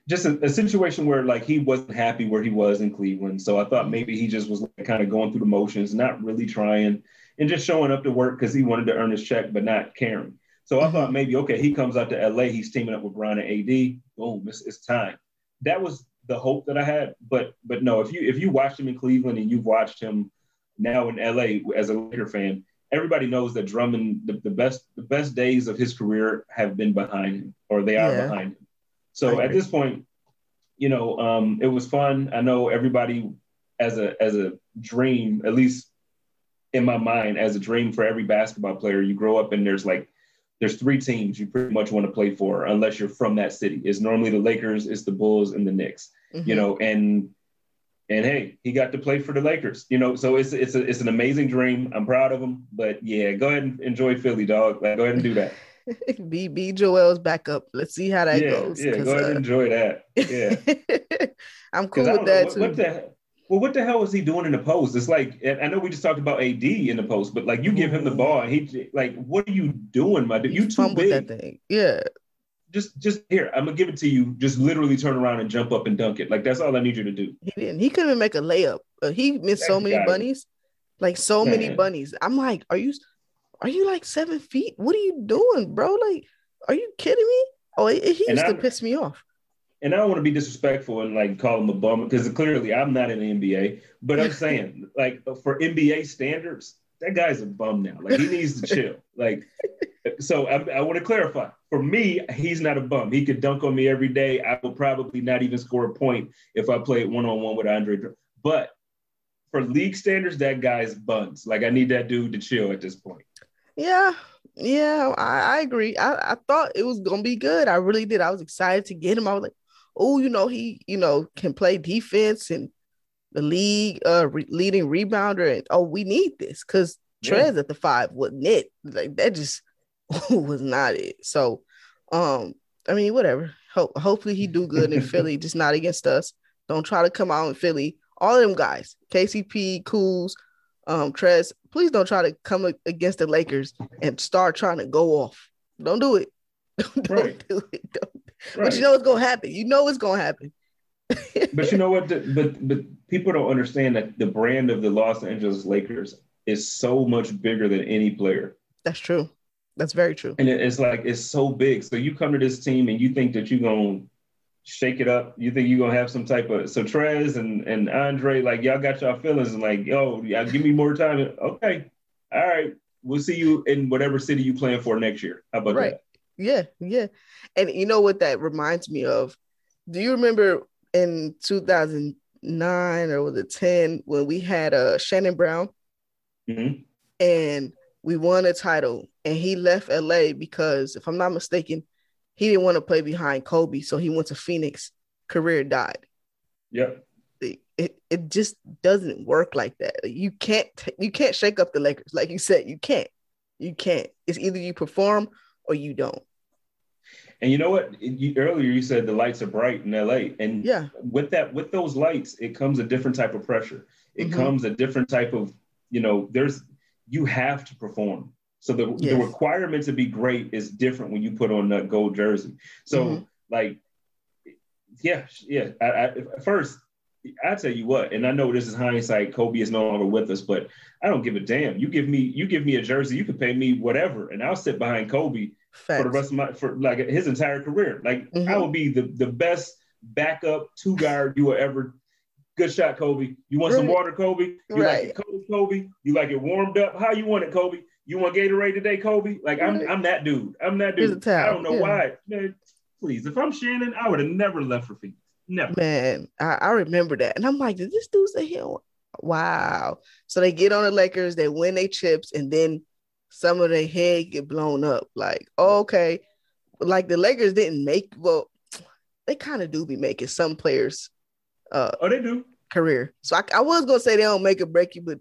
just a, a, situation where like he wasn't happy where he was in Cleveland. So I thought maybe he just was like, kind of going through the motions, not really trying, and just showing up to work because he wanted to earn his check, but not caring. So I thought maybe, okay, he comes out to LA, he's teaming up with Bron and AD. Boom, it's, it's time. That was the hope that I had. But but no, if you if you watched him in Cleveland and you've watched him now in LA as a Laker fan, everybody knows that Drummond, the, the best the best days of his career have been behind him, or they are yeah. behind him. So at this point, you know, um, it was fun. I know everybody as a as a dream, at least in my mind, as a dream for every basketball player, you grow up and there's like there's three teams you pretty much want to play for unless you're from that city. It's normally the Lakers, it's the Bulls, and the Knicks. Mm-hmm. You know, and and hey, he got to play for the Lakers. You know, so it's it's a, it's an amazing dream. I'm proud of him. But yeah, go ahead and enjoy Philly, dog. Like, go ahead and do that. [laughs] be be Joel's backup. Let's see how that yeah, goes. Yeah, go ahead uh, and enjoy that. Yeah, [laughs] I'm cool with that what, too. What the, well, what the hell is he doing in the post? It's like I know we just talked about AD in the post, but like you give him the ball, and he like, what are you doing, my dude? You too big. That thing. Yeah. Just, just here. I'm gonna give it to you. Just literally turn around and jump up and dunk it. Like that's all I need you to do. He didn't. He couldn't make a layup. Uh, he missed so many bunnies, like so Man. many bunnies. I'm like, are you, are you like seven feet? What are you doing, bro? Like, are you kidding me? Oh, he used to piss me off and I don't want to be disrespectful and like call him a bum because clearly I'm not in the NBA, but I'm saying [laughs] like for NBA standards, that guy's a bum now. Like he needs to chill. Like, so I, I, want to clarify. For me, he's not a bum. He could dunk on me every day. I would probably not even score a point if I played one on one with Andre. But for league standards, that guy's buns. Like I need that dude to chill at this point. Yeah, yeah, I, I agree. I, I thought it was gonna be good. I really did. I was excited to get him. I was like, oh, you know, he, you know, can play defense and the league uh re- leading rebounder. And oh, we need this because Trez at the five wasn't it. Like that just [laughs] was not it. So um, I mean, whatever. Hope hopefully he do good in Philly, [laughs] just not against us. Don't try to come out in Philly. All of them guys, KCP, Kuz, um, Trez, please don't try to come against the Lakers and start trying to go off. Don't do it. [laughs] don't right. do it. Don't Right. But you know what's gonna happen. You know what's gonna happen. but you know what? The, but but people don't understand that the brand of the Los Angeles Lakers is so much bigger than any player. That's true. That's very true. And it's like it's so big. So you come to this team and you think that you're gonna shake it up. You think you're gonna have some type of so Trez and and Andre, like y'all got y'all feelings and like, yo, yeah, give me more time. Okay, all right, we'll see you in whatever city you playing for next year. How about right. that? Yeah, yeah. And you know what that reminds me of? Do you remember in 2009 or was it 10 when we had uh, Shannon Brown mm-hmm. and we won a title and he left LA because, if I'm not mistaken, he didn't want to play behind Kobe. So he went to Phoenix, career died. Yep. It, it, it just doesn't work like that. You can't you can't shake up the Lakers. Like you said, you can't. You can't. It's either you perform or you don't. And you know what? You, earlier you said the lights are bright in LA, and yeah, with that, with those lights, it comes a different type of pressure. It mm-hmm. comes a different type of, you know, there's you have to perform. So the, yes. the requirement to be great is different when you put on that gold jersey. So mm-hmm. like, yeah, yeah. I, I, first, I tell you what, and I know this is hindsight. Kobe is no longer with us, but I don't give a damn. You give me, you give me a jersey, you can pay me whatever, and I'll sit behind Kobe Facts. for the rest of my for like his entire career. Like mm-hmm. I will be the the best backup two guard you will ever. Good shot, Kobe. You want right. some water, Kobe? You right. like it cold, Kobe? You like it warmed up? How you want it, Kobe? You want Gatorade today, Kobe? Like I'm, I'm that dude. I'm that dude. I don't know yeah. why, man. Please, if I'm Shannon, I would have never left for Phoenix. Never. Man, I, I remember that, and I'm like, did this dude say here? Wow. So they get on the Lakers, they win their chips, and then some of their head get blown up. Like, okay, like the Lakers didn't make well, they kind of do be making some players. Uh, oh, they do career. So I, I was gonna say they don't make a break you, but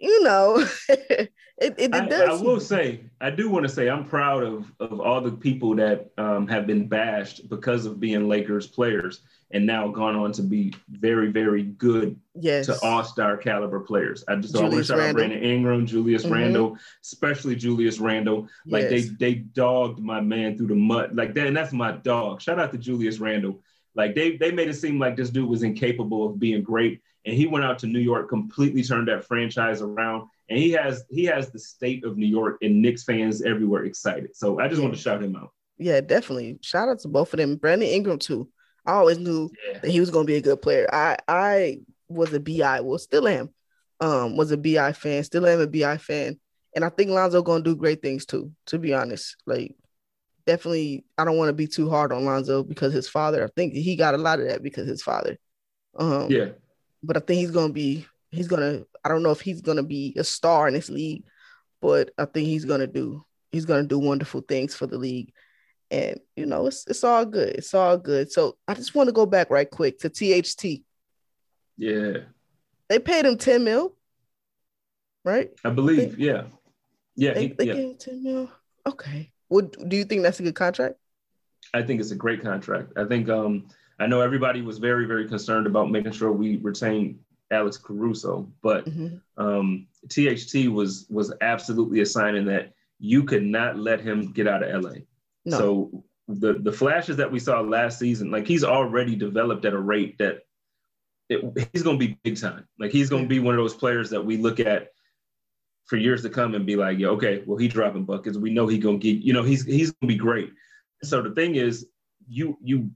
you know, [laughs] it, it, it I, does. I will say, I do want to say I'm proud of of all the people that um, have been bashed because of being Lakers players and now gone on to be very, very good yes. to all-star caliber players. I just always shout out Brandon Ingram, Julius mm-hmm. Randle, especially Julius Randle. Like yes. they they dogged my man through the mud. Like that, and that's my dog. Shout out to Julius Randle. Like they they made it seem like this dude was incapable of being great. And he went out to New York, completely turned that franchise around. And he has he has the state of New York and Knicks fans everywhere excited. So I just want to shout him out. Yeah, definitely. Shout out to both of them. Brandon Ingram too. I always knew yeah. that he was going to be a good player. I I was a BI, well, still am, um, was a BI fan, still am a BI fan, and I think Lonzo going to do great things too. To be honest, like definitely, I don't want to be too hard on Lonzo because his father. I think he got a lot of that because his father. Um, yeah, but I think he's going to be. He's gonna. I don't know if he's gonna be a star in this league, but I think he's gonna do he's gonna do wonderful things for the league. And you know, it's it's all good. It's all good. So I just want to go back right quick to THT. Yeah. They paid him 10 mil, right? I believe, yeah. Yeah. They, he, they yeah. gave him 10 mil. Okay. Would do you think that's a good contract? I think it's a great contract. I think um I know everybody was very, very concerned about making sure we retain Alex Caruso, but mm-hmm. um, THT was was absolutely a signing that you could not let him get out of LA. No. So the the flashes that we saw last season, like he's already developed at a rate that it, he's going to be big time. Like he's going to be one of those players that we look at for years to come and be like, yeah, okay, well, he's dropping buckets. We know he's going to get, you know, he's he's going to be great. So the thing is, you you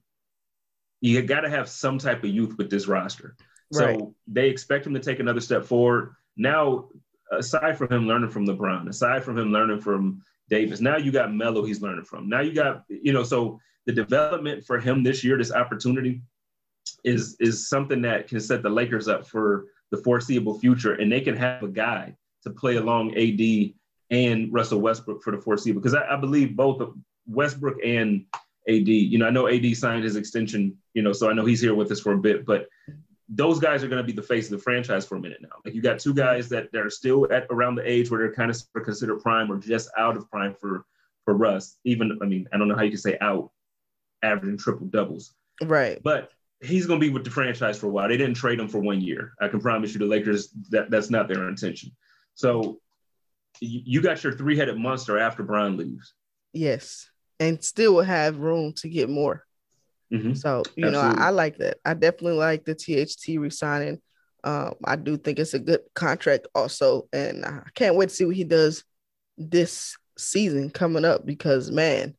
you got to have some type of youth with this roster. Right. So they expect him to take another step forward. Now, aside from him learning from LeBron, aside from him learning from Davis, now you got Melo he's learning from. Now you got, you know, so the development for him this year, this opportunity, is is something that can set the Lakers up for the foreseeable future, and they can have a guy to play along AD and Russell Westbrook for the foreseeable. Because I, I believe both Westbrook and AD, you know, I know AD signed his extension, you know, so I know he's here with us for a bit, but those guys are going to be the face of the franchise for a minute now. Like you got two guys that, that are still at around the age where they're kind of considered prime or just out of prime for for Russ. Even I mean, I don't know how you can say out, averaging triple doubles. Right. But he's going to be with the franchise for a while. They didn't trade him for one year. I can promise you, the Lakers that that's not their intention. So you got your three headed monster after Bron leaves. Yes, and still have room to get more. Mm-hmm. So you Absolutely. know, I, I, like that. I definitely like the THT resigning. Um, I do think it's a good contract also, and I can't wait to see what he does this season coming up because man,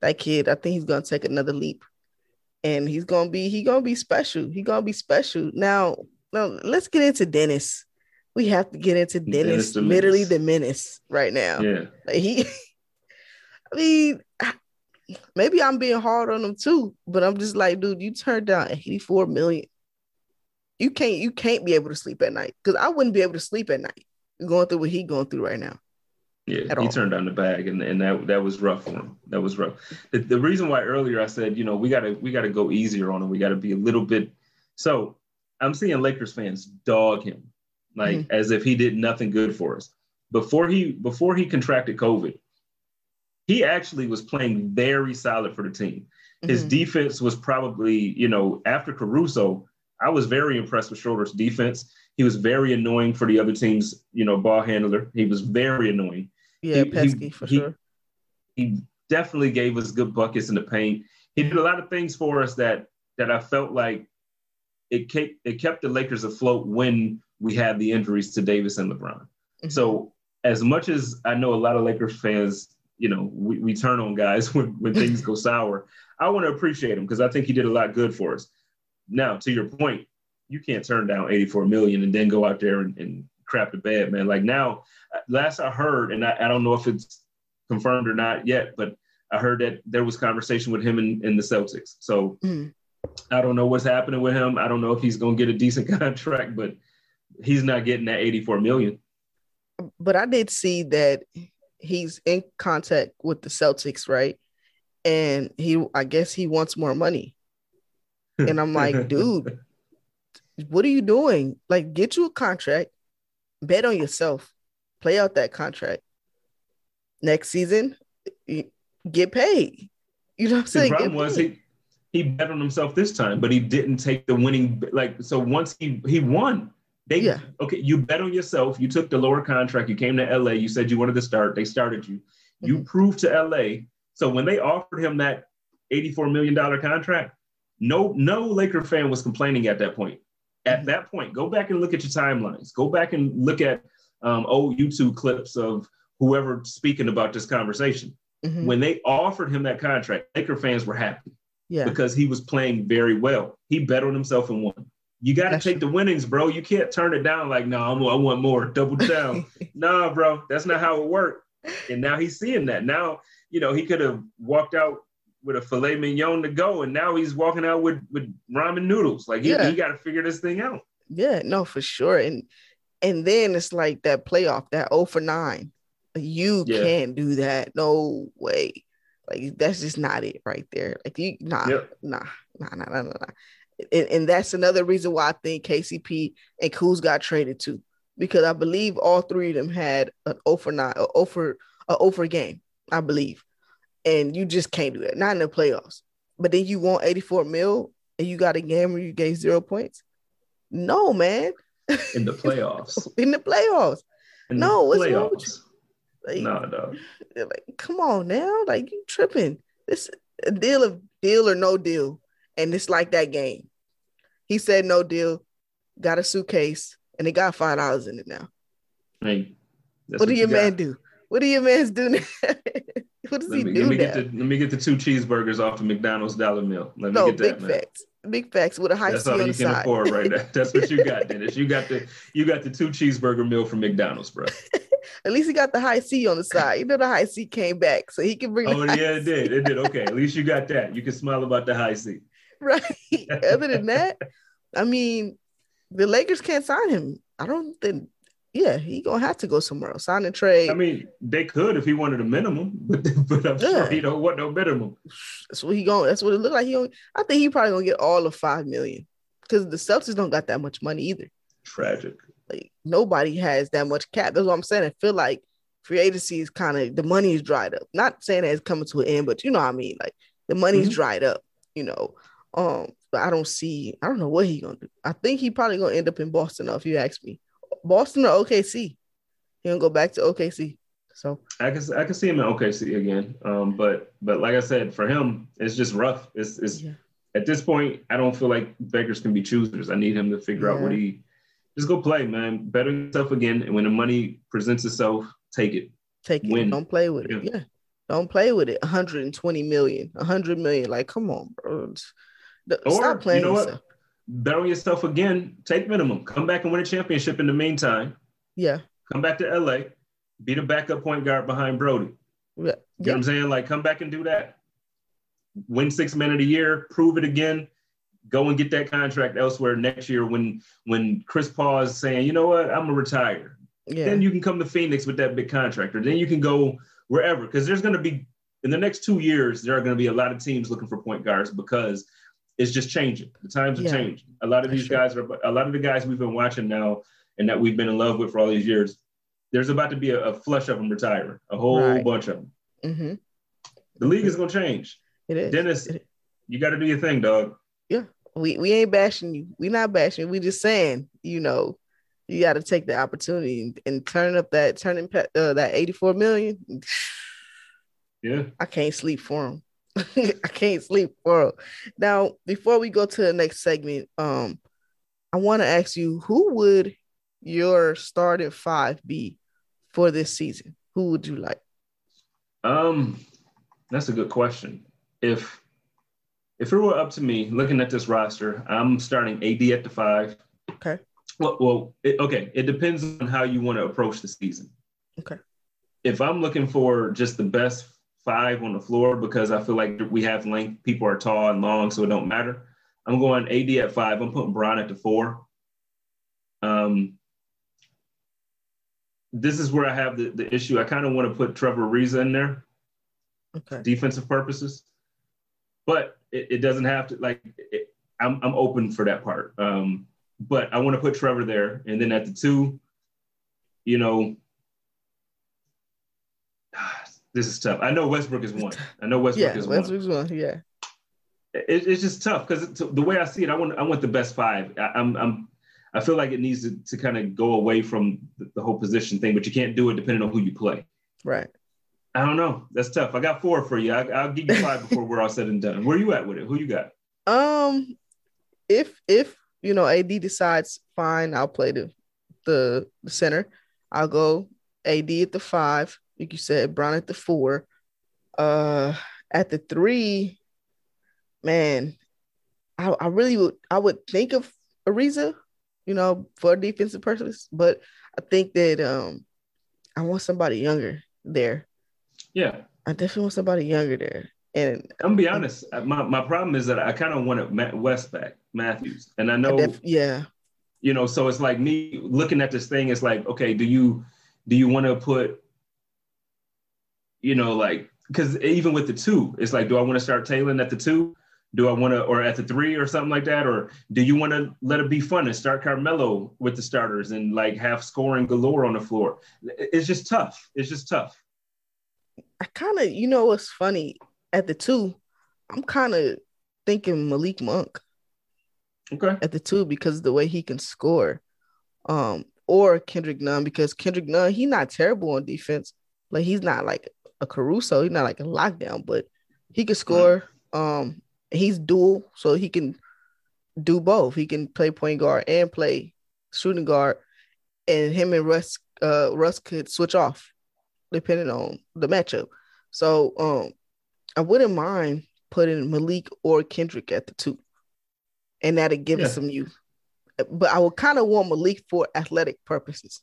that kid, I think he's gonna take another leap, and he's gonna be he gonna be special. He gonna be special. Now, now let's get into Dennis. We have to get into Dennis, Dennis the literally the menace right now. Yeah, like he. [laughs] I mean, maybe I'm being hard on him too, but I'm just like, dude, you turned down 84 million. You can't you can't be able to sleep at night because I wouldn't be able to sleep at night going through what he's going through right now. Yeah, he all. turned down the bag, and, and that that was rough for him. That was rough. The, the reason why earlier I said, you know, we gotta we gotta go easier on him. We gotta be a little bit. So I'm seeing Lakers fans dog him, like mm-hmm. as if he did nothing good for us. Before he before he contracted COVID, he actually was playing very solid for the team. His mm-hmm. defense was probably, you know, after Caruso, I was very impressed with Schroeder's defense. He was very annoying for the other team's, you know, ball handler. He was very annoying. Yeah, he, pesky he, for he, sure. He definitely gave us good buckets in the paint. He did a lot of things for us that that I felt like it kept it kept the Lakers afloat when we had the injuries to Davis and LeBron. Mm-hmm. So as much as I know a lot of Lakers fans you know we, we turn on guys [laughs] when, when things go sour. I want to appreciate him because i think he did a lot good for us. Now to your point you can't turn down 84 million and then go out there and, and crap the bed man. Like now last i heard and I, I, don't know if it's confirmed or not yet but i heard that there was conversation with him in, in the celtics. So mm. i don't know what's happening with him. I don't know if he's going to get a decent [laughs] contract but he's not getting that 84 million. But i did see that he's in contact with the Celtics, right? And he, I guess he wants more money. Hmm. And I'm like, dude, what are you doing? Like, get you a contract, bet on yourself, play out that contract. Next season, get paid. You know what I'm saying? The problem was he he bet on himself this time, but he didn't take the winning. Like, so once he he won, they yeah. okay, you bet on yourself. You took the lower contract. You came to LA. You said you wanted to start. They started you. You mm-hmm. proved to LA. So when they offered him that $84 million contract, no, no Laker fan was complaining at that point. At mm-hmm. that point, go back and look at your timelines. Go back and look at um, old YouTube clips of whoever speaking about this conversation. Mm-hmm. When they offered him that contract, Laker fans were happy. Yeah. Because he was playing very well. He bet on himself and won. You got to take true. the winnings, bro. You can't turn it down like, no, nah, I want more, double down. [laughs] nah, bro, that's not how it worked. And now he's seeing that. Now, you know, he could have walked out with a filet mignon to go, and now he's walking out with with ramen noodles. Like he, yeah. he got to figure this thing out. Yeah, no, for sure. And and then it's like that playoff, that 0 for 9. You Yeah. can't do that. No way. Like that's just not it right there. Like you nah, Yep. nah, nah, nah, nah, nah, nah. And, and that's another reason why I think KCP and Kuz got traded too. Because I believe all three of them had an oh over nine, a oh over, a oh over game, I believe. And you just can't do that. Not in the playoffs. But then you want 84 mil and you got a game where you gave zero points. No, man. in the [laughs] playoffs. In the playoffs. In No, the what's wrong with playoffs. Like, No, dog. like, come on now. Like you tripping. This a deal of deal or no deal. And it's like that game. He said no deal, got a suitcase, and they got five dollars in it now. Hey, that's what do you your got. man do? What do your man's do now? [laughs] what does Let he me, do let me now? get the let me get the two cheeseburgers off the McDonald's dollar meal. Let me no, get that, big man. facts. Big facts with a high That's C all on you can side. afford right now. [laughs] That's what you got, Dennis. You got the you got the two cheeseburger meal from McDonald's, bro. [laughs] At least he got the Hi-C on the side. You know the Hi-C came back, so he can bring. Oh yeah, it did. It did. Okay, at least you got that. You can smile about the high seat. [laughs] right. Other than that, I mean, the Lakers can't sign him. I don't think. Yeah, he gonna have to go somewhere else. Sign and trade. I mean, they could if he wanted a minimum, [laughs] but but I'm Yeah. sure he don't want no minimum. that's what he going. That's what it looked like. He. Only, I think he probably gonna get all of five million because the Celtics don't got that much money either. Tragic. Like nobody has that much cap. That's what I'm saying. I feel like free agency is kind of the money is dried up. Not saying that it's coming to an end, but you know what I mean. Like the money's Mhm. dried up. You know. Um, but I don't see. I don't know what he gonna do. I think he probably gonna end up in Boston. Though, if you ask me, Boston or OKC. He gonna go back to OKC. So I can I can see him in OKC again. Um, but but like I said, for him, it's just rough. It's it's yeah, at this point, I don't feel like beggars can be choosers. I need him to figure out what he just go play, man. Better yourself again. And when the money presents itself, take it. take it. Win. Don't play with it. Yeah. Yeah. Don't play with it. 120 million, 100 million. Like, come on, bro. Or Stop playing you know yourself. what? Bet on yourself again. Take minimum. Come back and win a championship in the meantime. Yeah. Come back to LA. Be the backup point guard behind Brodie. Yeah. You know what. I'm saying? Like, come back and do that. Win six men of the year, prove it again. Go and get that contract elsewhere next year when when Chris Paul is saying, you know what, I'm gonna retire. Yeah. Then you can come to Phoenix with that big contract, or then you can go wherever. Because there's gonna be in the next two years, there are gonna be a lot of teams looking for point guards because it's just changing. The times are Yeah. changing. A lot of these true. guys are a lot of the guys we've been watching now and that we've been in love with for all these years. There's about to be a, a flush of them retiring, a whole Right. bunch of them. hmm The league is gonna change. It is. Dennis, It- you got to do your thing, dog. Yeah, we we ain't bashing you. We not bashing. you. We just saying, you know, you got to take the opportunity and, and turn up that turning uh, that 84 million. Yeah. I can't sleep for him. [laughs] I can't sleep for. Now, before we go to the next segment, um, I want to ask you who would your starting five be for this season? Who would you like? Um, that's a good question. If if it were up to me, looking at this roster, I'm starting AD at the five. Okay. Well, well it, okay. It depends on how you want to approach the season. Okay. If I'm looking for just the best five on the floor because I feel like we have length, people are tall and long, so it don't matter. I'm going AD at five. I'm putting Bron at the four. Um, this is where I have the, the issue. I kind of want to put Trevor Ariza in there Okay. defensive purposes, but it, it doesn't have to. Like, it, I'm I'm open for that part. Um, but I want to put Trevor there, and then at the two, you know, this is tough. I know Westbrook is one. I know Westbrook Yeah, is one. Westbrook's one. Yeah. It, it's just tough because the way I see it, I want I want the best five. I, I'm I'm I feel like it needs to, to kind of go away from the, the whole position thing, but you can't do it depending on who you play. Right. I don't know. That's tough. I got four for you. I, I'll give you [laughs] five before we're all said and done. Where you at with it? Who you got? Um, if if you know AD decides fine, I'll play the the, the center. I'll go AD at the five, like you said, Bron at the four. Uh, at the three, man, I, I really would I would think of Ariza, you know, for defensive purposes, but I think that um I want somebody younger there. Yeah, I definitely want somebody younger there. And I'm gonna be honest. My, my problem is that I kind of wanted Matt West back, Matthews, and I I know def- yeah, you know. So it's like me looking at this thing. It's like, okay, do you do you want to put you know, like because even with the two, it's like, do I want to start Talen at the two? Do I want to, or at the three or something like that? Or do you want to let it be fun and start Carmelo with the starters and like have scoring galore on the floor? It's just tough. It's just tough. I kind of, you know, what's funny at the two, I'm kind of thinking Malik Monk. Okay. At the two because the way he can score, um, or Kendrick Nunn because Kendrick Nunn he's not terrible on defense. Like he's not like a Caruso, he's not like a lockdown, but he can score. Um, he's dual, so he can do both. He can play point guard and play shooting guard, and him and Russ, uh, Russ could switch off depending on the matchup. So, um, I wouldn't mind putting Malik or Kendrick at the two, and that'd give yeah. us some youth. But I would kind of want Malik for athletic purposes.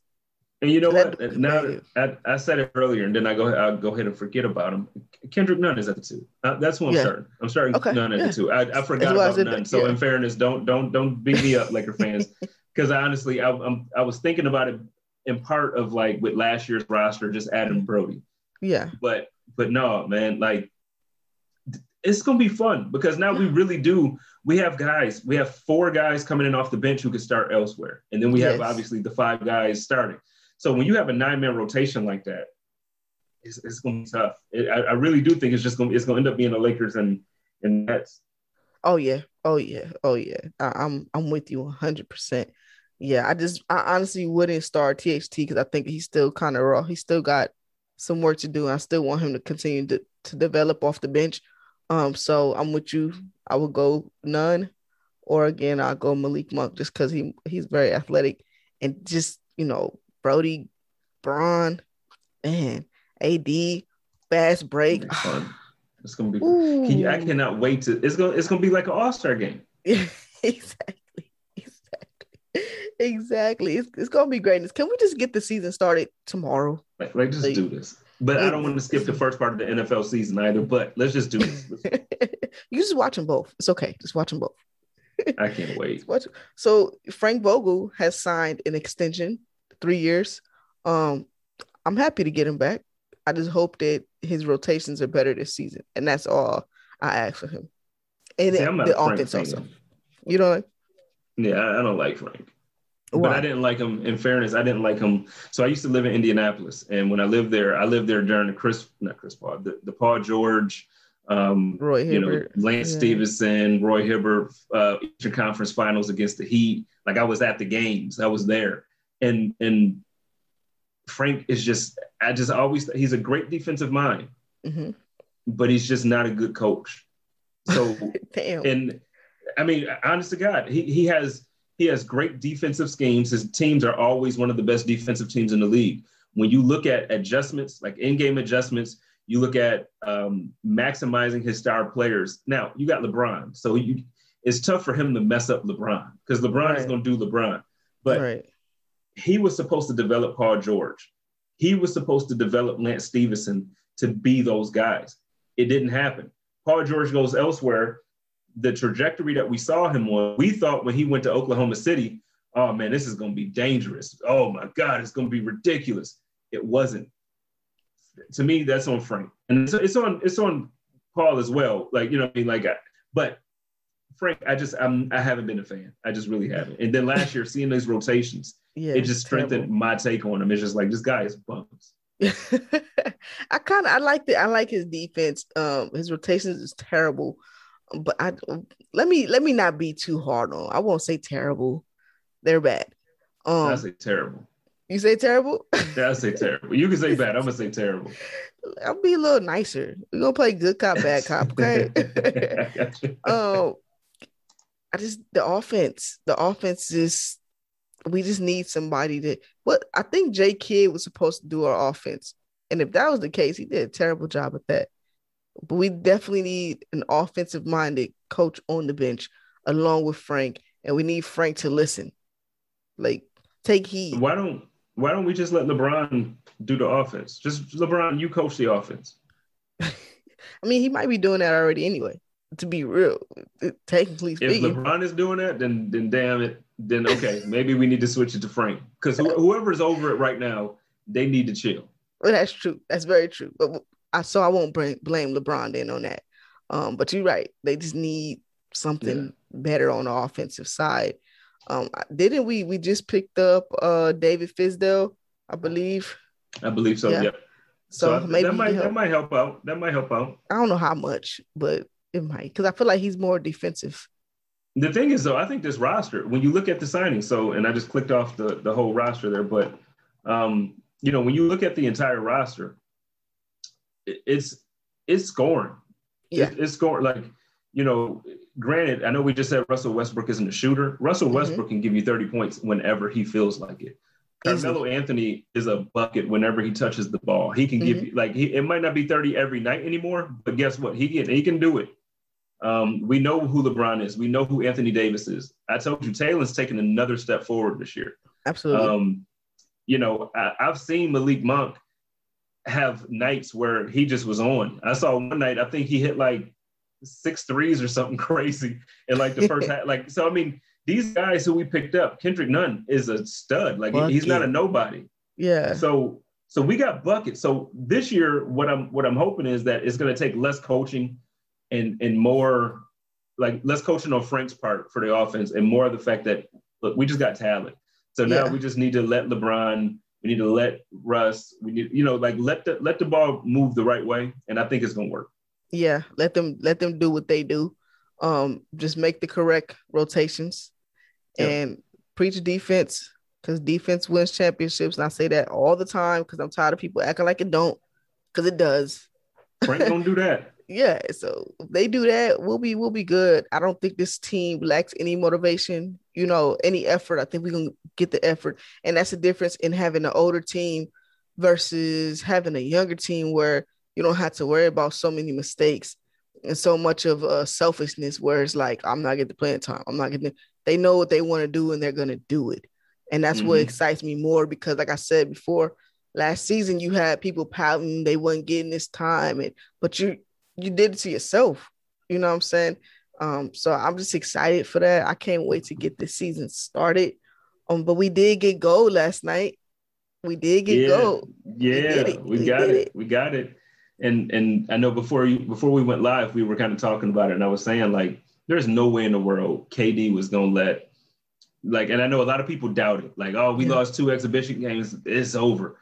And you know what? Now I, I, said it earlier, and then I go I'll go ahead and forget about him. Kendrick Nunn is at the two. Uh, that's what I'm yeah. starting. I'm starting okay. Nunn at yeah. the two. I, I forgot about Nunn. So yeah. in fairness, don't don't don't beat me up, Laker fans, [laughs] because honestly, I, I'm I was thinking about it in part of like with last year's roster, just adding Brodie. Yeah. But but no, man, like it's gonna be fun because now we [gasps] really do. We have guys. We have four guys coming in off the bench who can start elsewhere, and then we yes. have obviously the five guys starting. So when you have a nine man rotation like that, it's, it's going to be tough. It, I, I, really do think it's just going it's going to end up being the Lakers and and Nets. Oh yeah, oh yeah, oh yeah. I, I'm I'm with you 100. percent Yeah, I just I honestly wouldn't start THT because I think he's still kind of raw. He's still got some work to do. I still want him to continue to, to develop off the bench. Um, so I'm with you. I would go Nunn, or again I'll go Malik Monk just because he he's very athletic and just you know Brodie, Bron, man, AD, fast break. It's, gonna be. Can you, I cannot wait to. It's gonna. It's gonna be like an All Star game. [laughs] exactly. Exactly. Exactly. It's, it's gonna be greatness. Can we just get the season started tomorrow? Like, let's just like, do this. But I don't want to skip the first part of the NFL season either. But let's just do this. [laughs] you just watch them both. It's okay. Just watch them both. I can't wait. [laughs] So Frank Vogel has signed an extension three years. Um, I'm happy to get him back. I just hope that his rotations are better this season, and that's all I ask for him. And See, the offense also. You know. Yeah, I don't like Frank. Why? But I didn't like him. In fairness, I didn't like him. So I used to live in Indianapolis, and when I lived there, I lived there during the Chris, not Chris Paul, the, the Paul George, um, Roy Hibbert, you know, Lance yeah. Stephenson, Roy Hibbert, uh, Eastern Conference Finals against the Heat. Like I was at the games, I was there, and and Frank is just I just always he's a great defensive mind, mm-hmm. but he's just not a good coach. So [laughs] and I mean, honest to God, he he has he has great defensive schemes. His teams are always one of the best defensive teams in the league. When you look at adjustments, like in-game adjustments, you look at um, maximizing his star players. Now you got LeBron, so you it's tough for him to mess up LeBron because LeBron right. is going to do LeBron. But right he was supposed to develop Paul George. He was supposed to develop Lance Stephenson to be those guys. It didn't happen. Paul George goes elsewhere. The trajectory that we saw him on, we thought when he went to Oklahoma City, oh man, this is going to be dangerous. Oh my God, it's going to be ridiculous. It wasn't. To me, that's on Frank, and it's, on it's on Paul as well. Like you know, I mean, like, but Frank, I just I'm I haven't been a fan. I just really haven't. And then last year, seeing those rotations, yeah, it just strengthened terrible. my take on him. It's just like this guy is bums. [laughs] I kind of I like the I like his defense. Um, his rotations is terrible, but I let me let me not be too hard on. I won't say terrible. They're bad. Um, I say terrible. You say terrible? Yeah, I say terrible. You can say bad. I'm gonna say terrible. [laughs] I'll be a little nicer. We're gonna play good cop, bad cop, okay? [laughs] um, I just the offense, the offense is we just need somebody to what I think Jay Kidd was supposed to do our offense. And if that was the case, he did a terrible job at that. But we definitely need an offensive minded coach on the bench along with Frank. And we need Frank to listen. Like take heed. Why don't why don't we just let LeBron do the offense? Just LeBron, you coach the offense. [laughs] I mean, he might be doing that already anyway to be real, technically speaking. If LeBron is doing that, then then damn it, then okay, maybe we need to switch it to Frank because wh- whoever's over it right now, they need to chill. Well, that's true. That's very true. But I so I won't blame, blame LeBron then on that. Um, but you're right. They just need something yeah. better on the offensive side. Um, didn't we? We just picked up uh David Fizdale, I believe. I believe so. Yeah. Yep. So, so, maybe that might help. that might help out. That might help out. I don't know how much, but it might because I feel like he's more defensive. The thing is, though, I think this roster, when you look at the signing, so and I just clicked off the the whole roster there, but um, you know, when you look at the entire roster, it, it's it's scoring. Yeah, it, it's scoring like you know. Granted, I know we just said Russell Westbrook isn't a shooter. Russell mm-hmm. Westbrook mm-hmm. can give you 30 points whenever he feels like it. Carmelo Anthony is a bucket whenever he touches the ball. He can give mm-hmm. you like he, it might not be 30 every night anymore, but guess what? He can he can do it. Um, we know who LeBron is. We know who Anthony Davis is. I told you Talen's taken another step forward this year. Absolutely. Um, you know, I, I've seen Malik Monk have nights where he just was on. I saw one night, I think he hit like six threes or something [laughs] crazy in like the first [laughs] half. Like, so I mean, these guys who we picked up, Kendrick Nunn is a stud. Like Bucket. he's not a nobody. Yeah. So so we got buckets. So this year, what I'm what I'm hoping is that it's going to take less coaching and and more like less coaching on Frank's part for the offense and more of the fact that look, we just got talent. So now yeah. we just need to let LeBron, we need to let Russ, we need you know like let the let the ball move the right way, and I think it's going to work. Yeah, let them let them do what they do. Um, just make the correct rotations and preach defense because defense wins championships. And I say that all the time because I'm tired of people acting like it don't because it does. Frank don't do that. [laughs] yeah, so they do that, we'll be we'll be good. I don't think this team lacks any motivation, you know, any effort. I think we can get the effort, and that's the difference in having an older team versus having a younger team where you don't have to worry about so many mistakes and so much of uh, selfishness. Where it's like, I'm not getting the playing time. I'm not getting they know what they want to do and they're going to do it. And that's mm-hmm. what excites me more because, like I said before, last season you had people pouting they weren't getting this time, and but you you did it to yourself. You know what I'm saying? Um, so I'm just excited for that. I can't wait to get this season started. Um, but we did get gold last night. We did get yeah. gold. Yeah, we, we, we got it. it. We got it. And and I know before you before we went live, we were kind of talking about it, and I was saying like there's no way in the world KD was gonna let like, and I know a lot of people doubt it. Like, oh, we yeah. lost two exhibition games, it's over.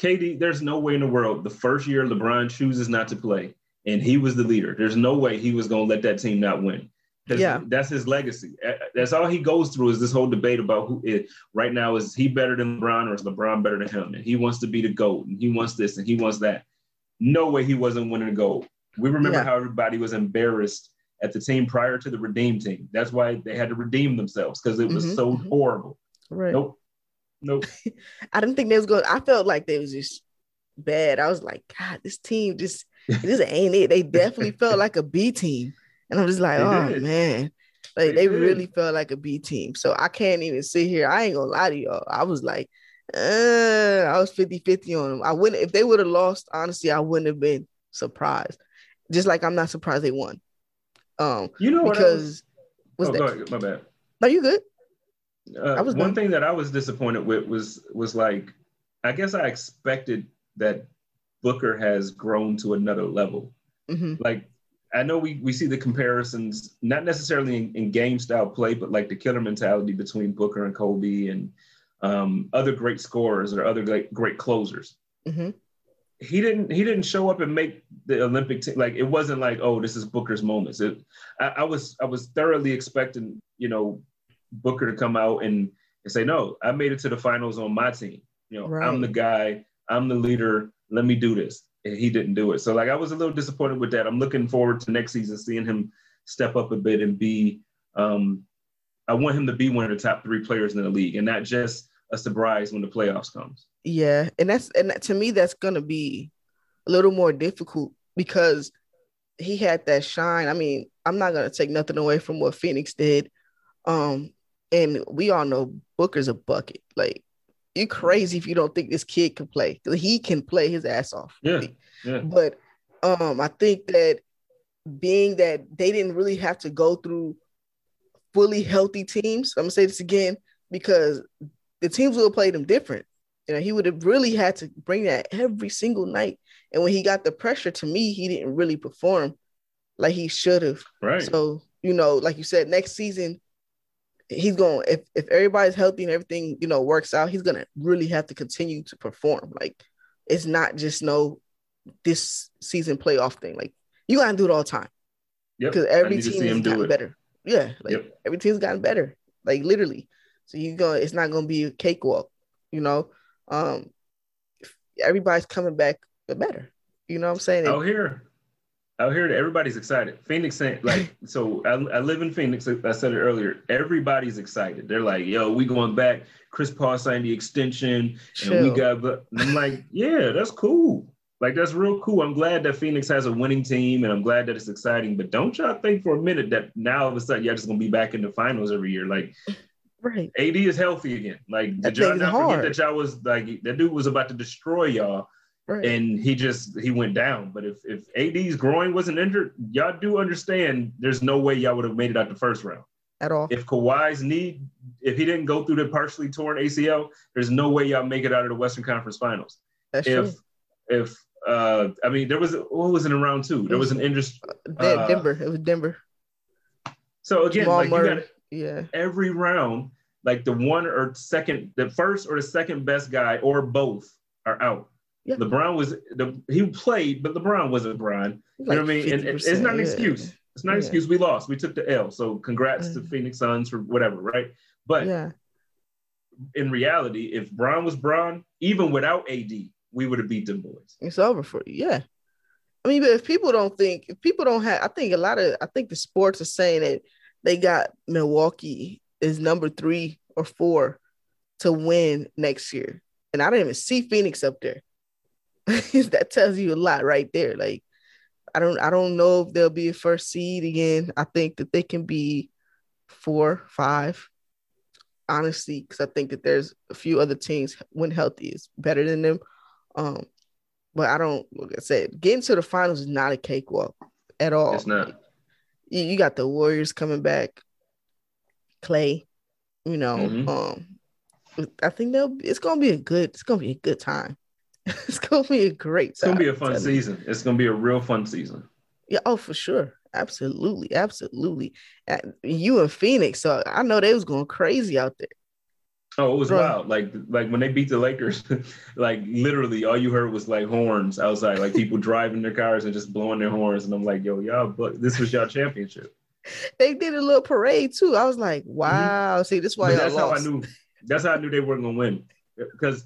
KD, there's no way in the world. The first year LeBron chooses not to play, and he was the leader. There's no way he was gonna let that team not win. Yeah, that's his legacy. That's all he goes through is this whole debate about who is right now is he better than LeBron or is LeBron better than him? And he wants to be the GOAT and he wants this and he wants that. No way he wasn't winning the gold. We remember yeah. how everybody was embarrassed at the team prior to the redeem team. That's why they had to redeem themselves because it was mm-hmm, so mm-hmm. horrible. Right. Nope. Nope. [laughs] I didn't think they was good. I felt like they was just bad. I was like, God, this team just this ain't it. They definitely felt [laughs] like a B team. And I'm just like, they oh did. man. Like they, they really felt like a B team. So I can't even sit here. I ain't gonna lie to y'all. I was like, uh, I was 50-50 on them. I wouldn't if they would have lost, honestly, I wouldn't have been surprised. Just like I'm not surprised they won. Um, you know because was, oh, that? My bad. Are you good? Uh, I was one done. thing that I was disappointed with was was like, I guess I expected that Booker has grown to another level. Mm-hmm. Like I know we, we see the comparisons, not necessarily in, in, game style play, but like the killer mentality between Booker and Kobe and um, other great scorers or other great, great closers. Mm-hmm he didn't he didn't show up and make the Olympic team. Like it wasn't like oh this is Booker's moments. It, I, I, was I was thoroughly expecting you know Booker to come out and, and say no I made it to the finals on my team. You know right. I'm the guy I'm the leader. Let me do this. And he didn't do it. So like I was a little disappointed with that. I'm looking forward to next season seeing him step up a bit and be. Um, I want him to be one of the top three players in the league and not just a surprise when the playoffs comes. Yeah, and that's and to me that's gonna be a little more difficult because he had that shine. I mean, I'm not gonna take nothing away from what Phoenix did. Um, and we all know Booker's a bucket. Like you're crazy if you don't think this kid can play. He can play his ass off. Yeah, yeah. But um, I think that being that they didn't really have to go through fully healthy teams. I'm gonna say this again because the teams will play them different. You know, he would have really had to bring that every single night. And when he got the pressure, to me, he didn't really perform like he should have. Right. So, you know, like you said, next season, he's going if if everybody's healthy and everything, you know, works out, he's gonna really have to continue to perform. Like it's not just no this season playoff thing. Like you gotta do it all the time. Yep. Because every team has gotten it. better. Yeah, like Yep. every team's gotten better. Like literally. So you go, it's not gonna be a cakewalk, you know. Um everybody's coming back the better. You know what I'm saying? Out here, out here, everybody's excited. Phoenix, like, [laughs] so I, I live in Phoenix. I said it earlier. Everybody's excited. They're like, "Yo, we going back." Chris Paul signed the extension, and we got. But I'm like, [laughs] yeah, that's cool. Like that's real cool. I'm glad that Phoenix has a winning team, and I'm glad that it's exciting. But don't y'all think for a minute that now all of a sudden y'all just gonna be back in the finals every year? Like right. AD is healthy again. Like did y'all not forget that y'all was like that dude was about to destroy y'all Right. and he just he went down. But if if AD's groin wasn't injured, y'all do understand there's no way y'all would have made it out the first round. At all. If Kawhi's knee, if he didn't go through the partially torn ACL, there's no way y'all make it out of the Western Conference Finals. That's If true. if uh I mean there was what was in round two? There was an interest. Uh, Denver. It was Denver. So again, Jamal like you got Yeah. every round, like the one or second, the first or the second best guy or both are out. Yeah. LeBron was the he played, but LeBron wasn't LeBron. You know what I mean? And, and it's not an 50%, yeah. excuse. It's not an excuse. We lost. We took the L. So congrats to Mm. Phoenix Suns for whatever, right? But Yeah. in reality, if Bron was Bron, even without AD, we would have beat them boys. It's over for you. Yeah. I mean, but if people don't think, if people don't have, I think a lot of, I think the sports are saying that they got Milwaukee is number three or four to win next year. And I don't even see Phoenix up there. [laughs] that tells you a lot right there. Like, I don't, I don't know if they'll be a first seed again. I think that they can be four, five, honestly, because I think that there's a few other teams when healthy is better than them. Um, but I don't, like I said, getting to the finals is not a cakewalk at all. It's not. You, you got the Warriors coming back, Clay, you know. Mhm. Um, I think they'll. It's gonna be a good. It's gonna be a good time. [laughs] it's gonna be a great. It's gonna be a fun season. It's gonna be a real fun season. Yeah. Oh, for sure. Absolutely. Absolutely. You and Phoenix. So I know they was going crazy out there. Oh, it was Bro. wild. Like like when they beat the Lakers, [laughs] like literally all you heard was like horns outside, like people driving their cars and just blowing their horns. And I'm like, yo, y'all, but this was y'all championship. They did a little parade too. I was like, wow. See, this is why Mm-hmm. That's how I knew. That's how I knew they weren't gonna win. Because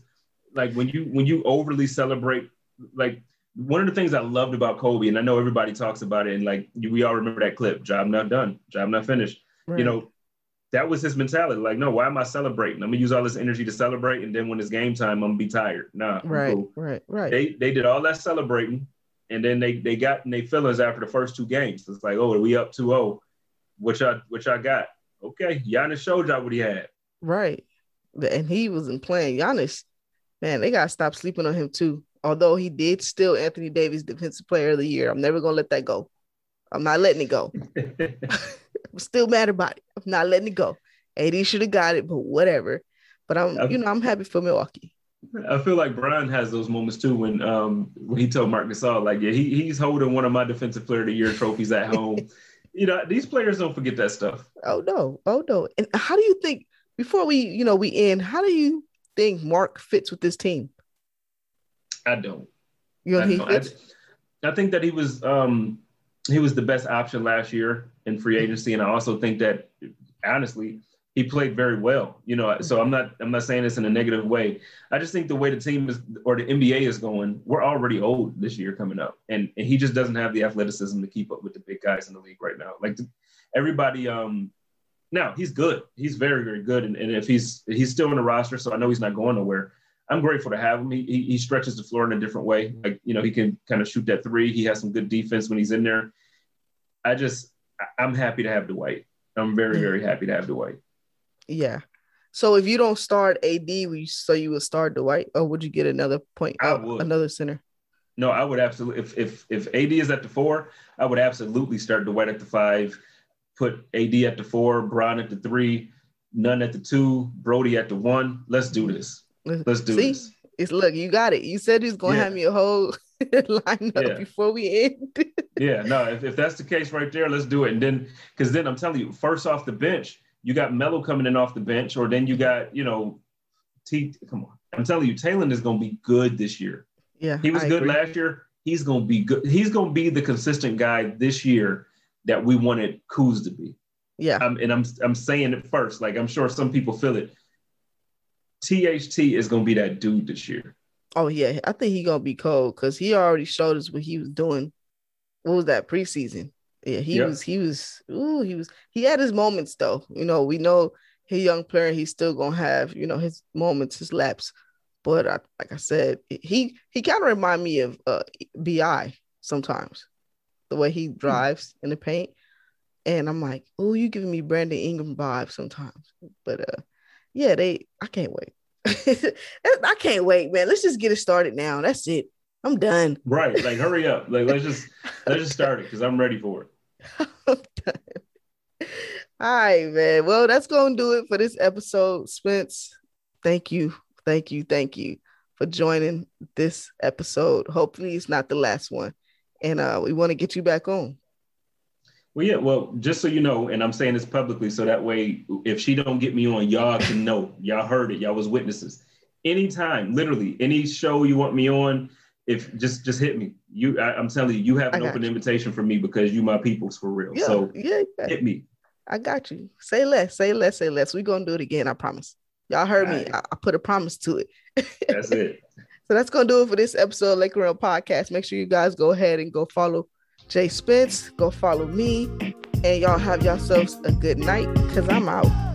like when you when you overly celebrate, like one of the things I loved about Kobe, and I know everybody talks about it, and like we all remember that clip, job not done, job not finished. Right. You know, that was his mentality. Like, no, why am I celebrating? I'm gonna use all this energy to celebrate, and then when it's game time, I'm gonna be tired. Nah, right, cool. right, right. They they did all that celebrating, and then they they got in their feelings after the first two games. It's like, oh, are we up 2-0. Which I which I got. Okay, Giannis showed y'all what he had. Right. And he wasn't playing. Giannis, man, they gotta stop sleeping on him too. Although he did still Anthony Davis Defensive Player of the Year. I'm never gonna let that go. I'm not letting it go. [laughs] [laughs] I'm still mad about it. I'm not letting it go. AD should have got it, but whatever. But I'm, you know, I'm happy for Milwaukee. I feel like Brian has those moments too when um when he told Marc Gasol like yeah he, he's holding one of my defensive player of the year trophies at [laughs] home. you know these players don't forget that stuff. Oh no, oh no. And how do you think before we, you know, we end? How do you think Marc fits with this team? I don't. You know, I, he don't. I. I think that he was um he was the best option last year in free agency, and I also think that honestly he played very well. You know, so I'm not I'm not saying this in a negative way. I just think the way the team is or the NBA is going, we're already old this year coming up, and, and he just doesn't have the athleticism to keep up with the big guys in the league right now. Like everybody, um, now he's good. He's very very good, and, and if he's he's still in the roster, so I know he's not going nowhere. I'm grateful to have him. He, he, he stretches the floor in a different way. Like, you know, he can kind of shoot that three. He has some good defense when he's in there. I just, I'm happy to have Dwight. I'm very, very happy to have Dwight. Yeah. So if you don't start AD, you, so you would start Dwight, or would you get another point? I would. another center. No, I would absolutely, if, if, if AD is at the four, I would absolutely start Dwight at the five, put AD at the four, Bron at the three, Nunn at the two, Brodie at the one. Let's do this. Let's do See? this. It's look, you got it. You said he's gonna Yeah. have me a whole [laughs] lineup Yeah. before we end. [laughs] Yeah, no, if, if that's the case right there, let's do it. And then, because then I'm telling you, first off the bench, you got Melo coming in off the bench, or then you got, you know, T. Come on, I'm telling you, Taylor is going to be good this year. yeah, He was I good agree. last year. He's going to be good. He's going to be the consistent guy this year that we wanted Kuz to be. Yeah, Um, and I'm I'm saying it first, like I'm sure some people feel it. THT is going to be that dude this year. Oh yeah, I think he gonna be cold because he already showed us what he was doing. What was that preseason? Yeah, he Yeah. was. He was. Ooh, he was. He had his moments though. You know, we know he a young player. He's still gonna have you know his moments, his laps. But I, like I said, he he kind of remind me of uh, Bi sometimes, the way he drives in the paint. And I'm like, oh, you giving me Brandon Ingram vibes sometimes. But uh, yeah, they. I can't wait. [laughs] I can't wait, man. Let's just get it started now. That's it. I'm done. Right. Like hurry up. [laughs] Like let's just let's just start it because I'm ready for it. I'm done. All right, man. Well, that's gonna do it for this episode. Spence, thank you, thank you, thank you for joining this episode. Hopefully, it's not the last one, and uh, we want to get you back on. Well, yeah. Well, just so you know, and I'm saying this publicly, so that way, if she don't get me on, y'all can know. Y'all heard it. Y'all was witnesses. Anytime, literally, any show you want me on, if just just hit me. You, I, I'm telling you, you have an open you. invitation for me because you my people's for real. Yeah, So yeah, yeah. hit me. I got you. Say less, say less, say less. We're gonna do it again. I promise. Y'all heard me. Alright. I, I put a promise to it. That's it. [laughs] So that's gonna do it for this episode of Laker Realm Podcast. Make sure you guys go ahead and go follow Jay Spence, go follow me, and y'all have yourselves a good night because I'm out.